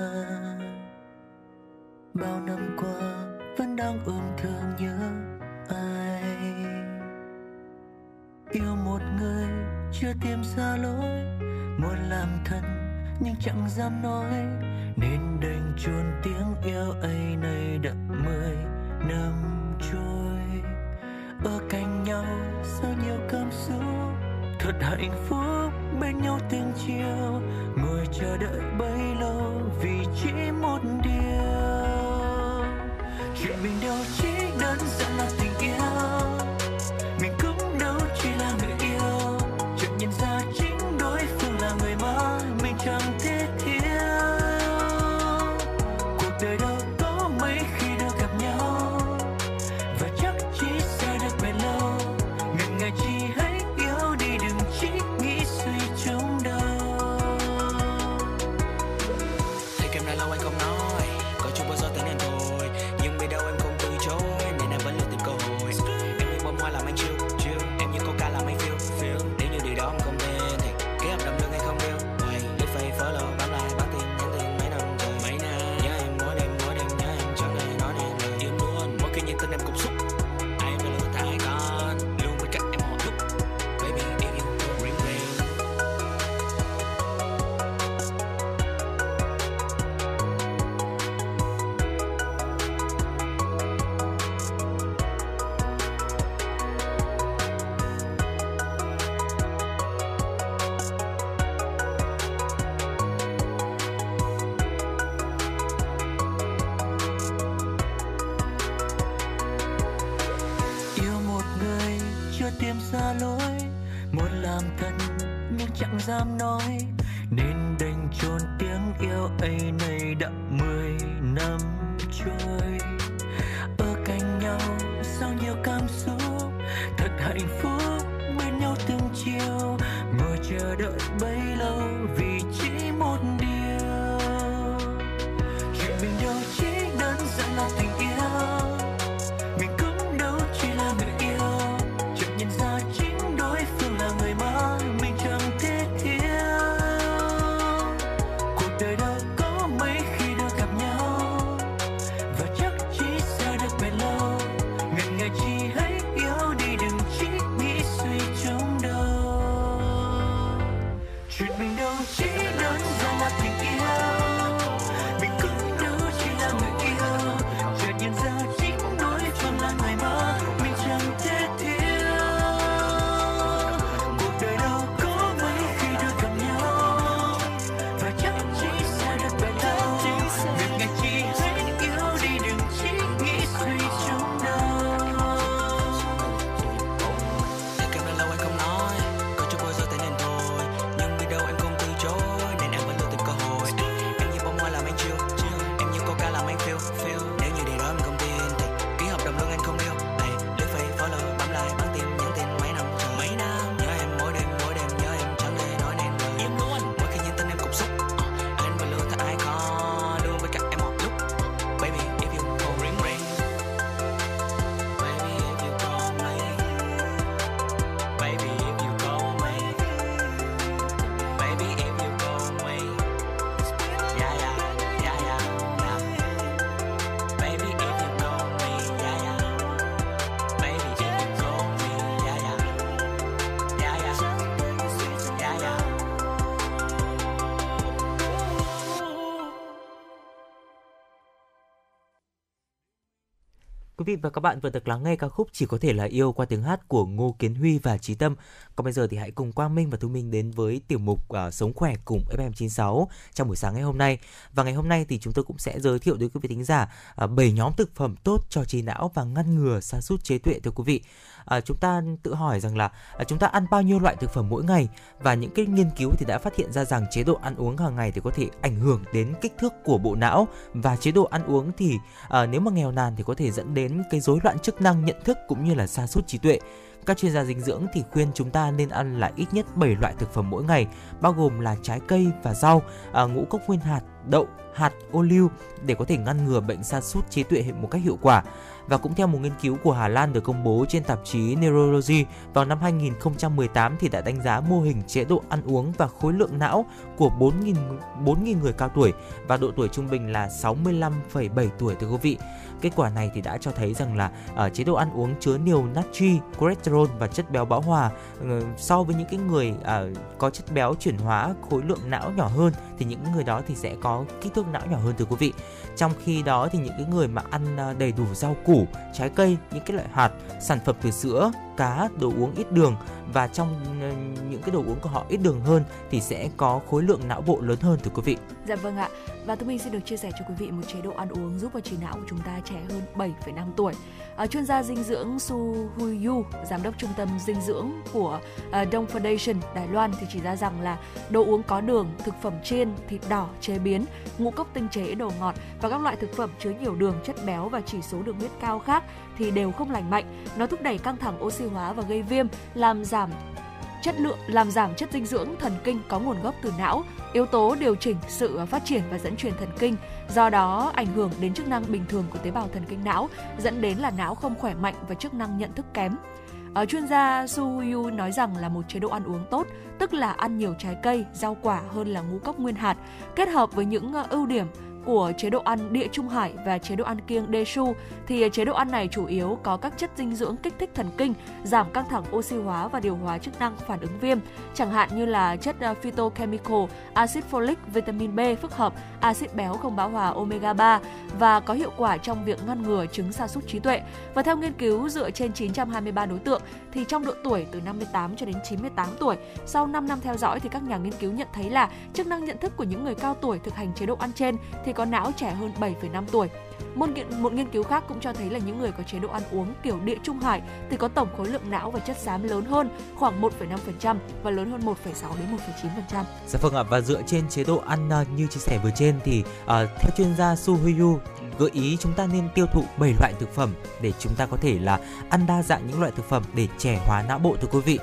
Bao năm qua, vẫn đang ôm thương nhớ ai. Yêu một người, chưa tìm ra lối, muốn làm thân, nhưng chẳng dám nói. Nên đành chôn tiếng yêu ấy này đã mười năm trôi. Ở cạnh nhau, sau nhiều cảm xúc thật hạnh phúc, bên nhau từng chiều ngồi chờ đợi bấy lâu vì chỉ một điều. Chuyện mình đều chỉ đơn giản là tình tìm ra lối, muốn làm thân nhưng chẳng dám nói. Nên đành chôn tiếng yêu ấy này đã mười năm trôi. Quý vị và các bạn vừa được lắng nghe ca khúc Chỉ có thể là yêu qua tiếng hát của Ngô Kiến Huy và Trí Tâm. Còn bây giờ thì hãy cùng Quang Minh và Thu Minh đến với tiểu mục uh, Sống khỏe cùng FM96 trong buổi sáng ngày hôm nay. Và ngày hôm nay thì chúng tôi cũng sẽ giới thiệu đến quý vị thính giả à, uh, 7 nhóm thực phẩm tốt cho trí não và ngăn ngừa sa sút trí tuệ thưa quý vị à, chúng ta tự hỏi rằng là à, chúng ta ăn bao nhiêu loại thực phẩm mỗi ngày và những cái nghiên cứu thì đã phát hiện ra rằng chế độ ăn uống hàng ngày thì có thể ảnh hưởng đến kích thước của bộ não và chế độ ăn uống thì à, nếu mà nghèo nàn thì có thể dẫn đến cái rối loạn chức năng nhận thức cũng như là sa sút trí tuệ các chuyên gia dinh dưỡng thì khuyên chúng ta nên ăn là ít nhất 7 loại thực phẩm mỗi ngày, bao gồm là trái cây và rau, à, ngũ cốc nguyên hạt, đậu, hạt, ô liu để có thể ngăn ngừa bệnh sa sút trí tuệ một cách hiệu quả. Và cũng theo một nghiên cứu của Hà Lan được công bố trên tạp chí Neurology vào năm 2018 thì đã đánh giá mô hình chế độ ăn uống và khối lượng não của 4.000 4.000 người cao tuổi và độ tuổi trung bình là 65,7 tuổi thưa quý vị. Kết quả này thì đã cho thấy rằng là uh, chế độ ăn uống chứa nhiều natri, cholesterol và chất béo bão hòa uh, so với những cái người uh, có chất béo chuyển hóa khối lượng não nhỏ hơn thì những người đó thì sẽ có kích thước não nhỏ hơn thưa quý vị. Trong khi đó thì những cái người mà ăn đầy đủ rau củ, trái cây, những cái loại hạt, sản phẩm từ sữa, cá, đồ uống ít đường và trong ờ, những cái đồ uống của họ ít đường hơn thì sẽ có khối lượng não bộ lớn hơn thưa quý vị. Dạ vâng ạ. Và tôi minh xin được chia sẻ cho quý vị một chế độ ăn uống giúp cho trí não của chúng ta trẻ hơn 7,5 tuổi. À, chuyên gia dinh dưỡng Su Hui Yu, giám đốc trung tâm dinh dưỡng của uh, Dong Foundation Đài Loan thì chỉ ra rằng là đồ uống có đường, thực phẩm chiên, thịt đỏ, chế biến, ngũ cốc tinh chế, đồ ngọt và các loại thực phẩm chứa nhiều đường, chất béo và chỉ số đường huyết cao khác thì đều không lành mạnh. Nó thúc đẩy căng thẳng oxy hóa và gây viêm, làm giảm chất lượng làm giảm chất dinh dưỡng thần kinh có nguồn gốc từ não, yếu tố điều chỉnh sự phát triển và dẫn truyền thần kinh, do đó ảnh hưởng đến chức năng bình thường của tế bào thần kinh não, dẫn đến là não không khỏe mạnh và chức năng nhận thức kém. Ở chuyên gia Su Yu nói rằng là một chế độ ăn uống tốt, tức là ăn nhiều trái cây, rau quả hơn là ngũ cốc nguyên hạt, kết hợp với những ờ, ưu điểm của chế độ ăn địa trung hải và chế độ ăn kiêng Deshu thì chế độ ăn này chủ yếu có các chất dinh dưỡng kích thích thần kinh, giảm căng thẳng oxy hóa và điều hòa chức năng phản ứng viêm, chẳng hạn như là chất ờ, phytochemical, axit folic, vitamin B phức hợp, axit béo không bão hòa omega 3 và có hiệu quả trong việc ngăn ngừa chứng sa sút trí tuệ. Và theo nghiên cứu dựa trên 923 đối tượng thì trong độ tuổi từ 58 cho đến 98 tuổi, sau 5 năm theo dõi thì các nhà nghiên cứu nhận thấy là chức năng nhận thức của những người cao tuổi thực hành chế độ ăn trên thì có não trẻ hơn 7,5 tuổi. Một, một nghiên cứu khác cũng cho thấy là những người có chế độ ăn uống kiểu địa trung hải thì có tổng khối lượng não và chất xám lớn hơn khoảng 1,5% và lớn hơn 1,6 đến 1,9%. Dạ vâng ạ và dựa trên chế độ ăn à, như chia sẻ vừa trên thì uh, theo chuyên gia Su Huyu gợi ý chúng ta nên tiêu thụ 7 loại thực phẩm để chúng ta có thể là ăn đa dạng những loại thực phẩm để trẻ hóa não bộ thưa quý vị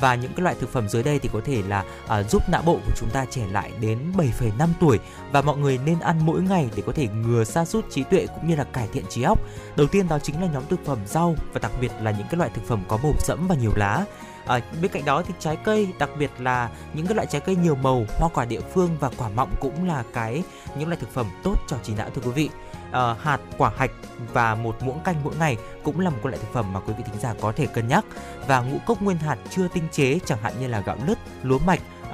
và những cái loại thực phẩm dưới đây thì có thể là à, giúp não bộ của chúng ta trẻ lại đến 7,5 tuổi và mọi người nên ăn mỗi ngày để có thể ngừa sa sút trí tuệ cũng như là cải thiện trí óc. Đầu tiên đó chính là nhóm thực phẩm rau và đặc biệt là những cái loại thực phẩm có màu sẫm và nhiều lá. À, bên cạnh đó thì trái cây, đặc biệt là những cái loại trái cây nhiều màu, hoa quả địa phương và quả mọng cũng là cái những loại thực phẩm tốt cho trí não thưa quý vị. À, hạt, quả hạch và một muỗng canh mỗi ngày cũng là một loại thực phẩm mà quý vị thính giả có thể cân nhắc. Và ngũ cốc nguyên hạt chưa tinh chế chẳng hạn như là gạo lứt, lúa mạch uh,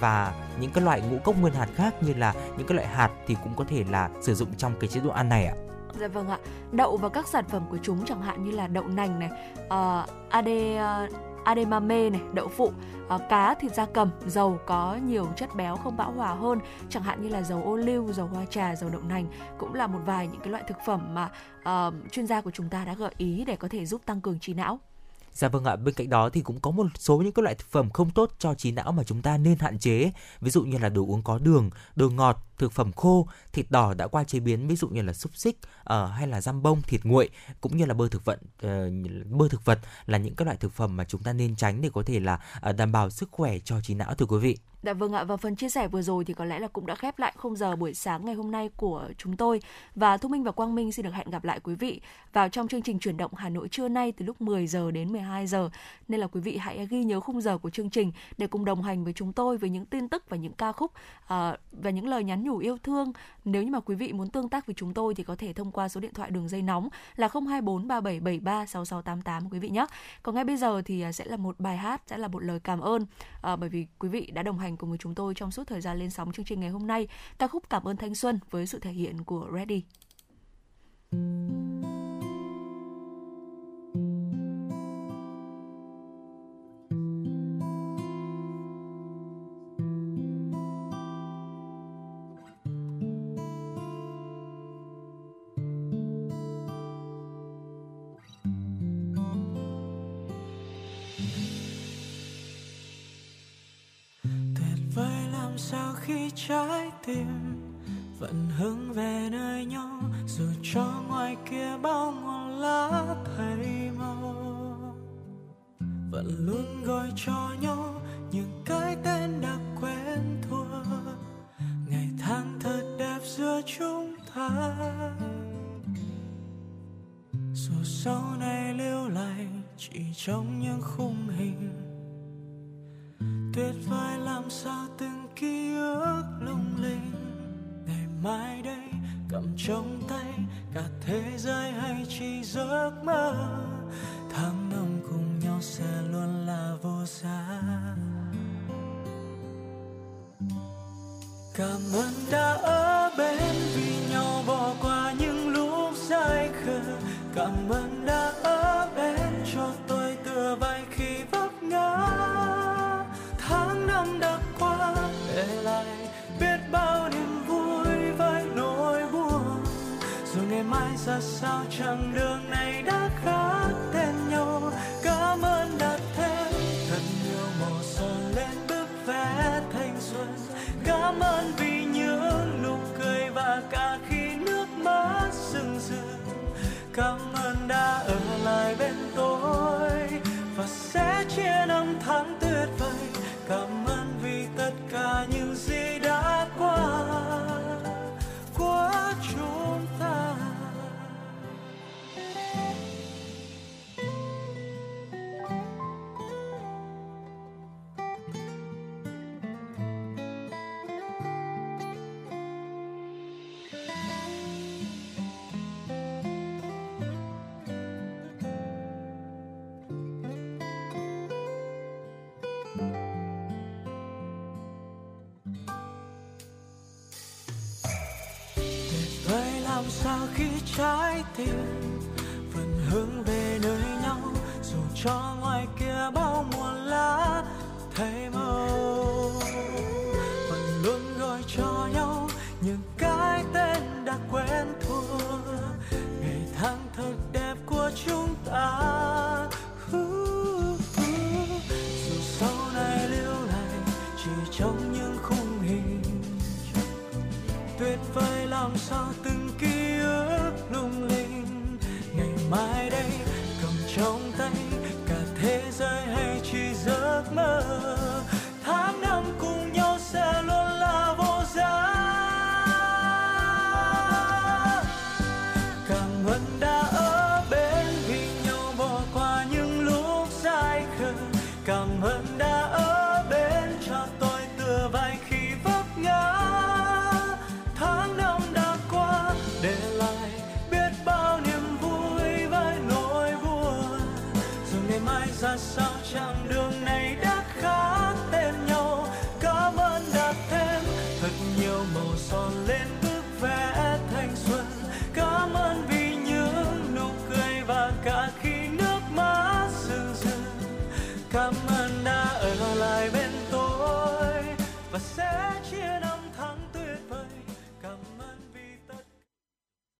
và những cái loại ngũ cốc nguyên hạt khác như là những cái loại hạt thì cũng có thể là sử dụng trong cái chế độ ăn này ạ. Dạ vâng ạ. Đậu và các sản phẩm của chúng chẳng hạn như là đậu nành này, uh, AD uh, ademame này, đậu phụ, ờ, cá, thịt da cầm, dầu có nhiều chất béo không bão hòa hơn, chẳng hạn như là dầu ô liu, dầu hoa trà, dầu đậu nành cũng là một vài những cái loại thực phẩm mà uh, chuyên gia của chúng ta đã gợi ý để có thể giúp tăng cường trí não. Dạ vâng ạ, bên cạnh đó thì cũng có một số những cái loại thực phẩm không tốt cho trí não mà chúng ta nên hạn chế. Ví dụ như là đồ uống có đường, đồ ngọt, thực phẩm khô, thịt đỏ đã qua chế biến ví dụ như là xúc xích uh, hay là răm bông, thịt nguội cũng như là bơ thực vật uh, bơ thực vật là những các loại thực phẩm mà chúng ta nên tránh để có thể là uh, đảm bảo sức khỏe cho trí não thưa quý vị. Dạ vâng ạ và phần chia sẻ vừa rồi thì có lẽ là cũng đã khép lại khung giờ buổi sáng ngày hôm nay của chúng tôi và Thu Minh và Quang Minh xin được hẹn gặp lại quý vị vào trong chương trình chuyển động Hà Nội trưa nay từ lúc 10 giờ đến 12 giờ. Nên là quý vị hãy ghi nhớ khung giờ của chương trình để cùng đồng hành với chúng tôi với những tin tức và những ca khúc uh, và những lời nhắn nhủ yêu thương. Nếu như mà quý vị muốn tương tác với chúng tôi thì có thể thông qua số điện thoại đường dây nóng là 024 3773 6688 quý vị nhé. Còn ngay bây giờ thì à, sẽ là một bài hát, sẽ là một lời cảm ơn à, bởi vì quý vị đã đồng hành cùng với chúng tôi trong suốt thời gian lên sóng chương trình ngày hôm nay. Ca khúc Cảm ơn thanh xuân với sự thể hiện của Ready. Thank you khi trái tim vẫn hướng về nơi nhau dù cho ngoài kia bao ngọn lá thay màu, vẫn luôn gọi cho nhau sao khi trái tim vẫn hướng về nơi nhau, dù cho ngoài kia bao mùa lá thay màu. Vẫn luôn gọi cho nhau những cái tên đã quen thuộc, ngày tháng thật đẹp của chúng ta. Dù sau này lưu lại chỉ trong những khung hình. Tuyệt vời làm sao từng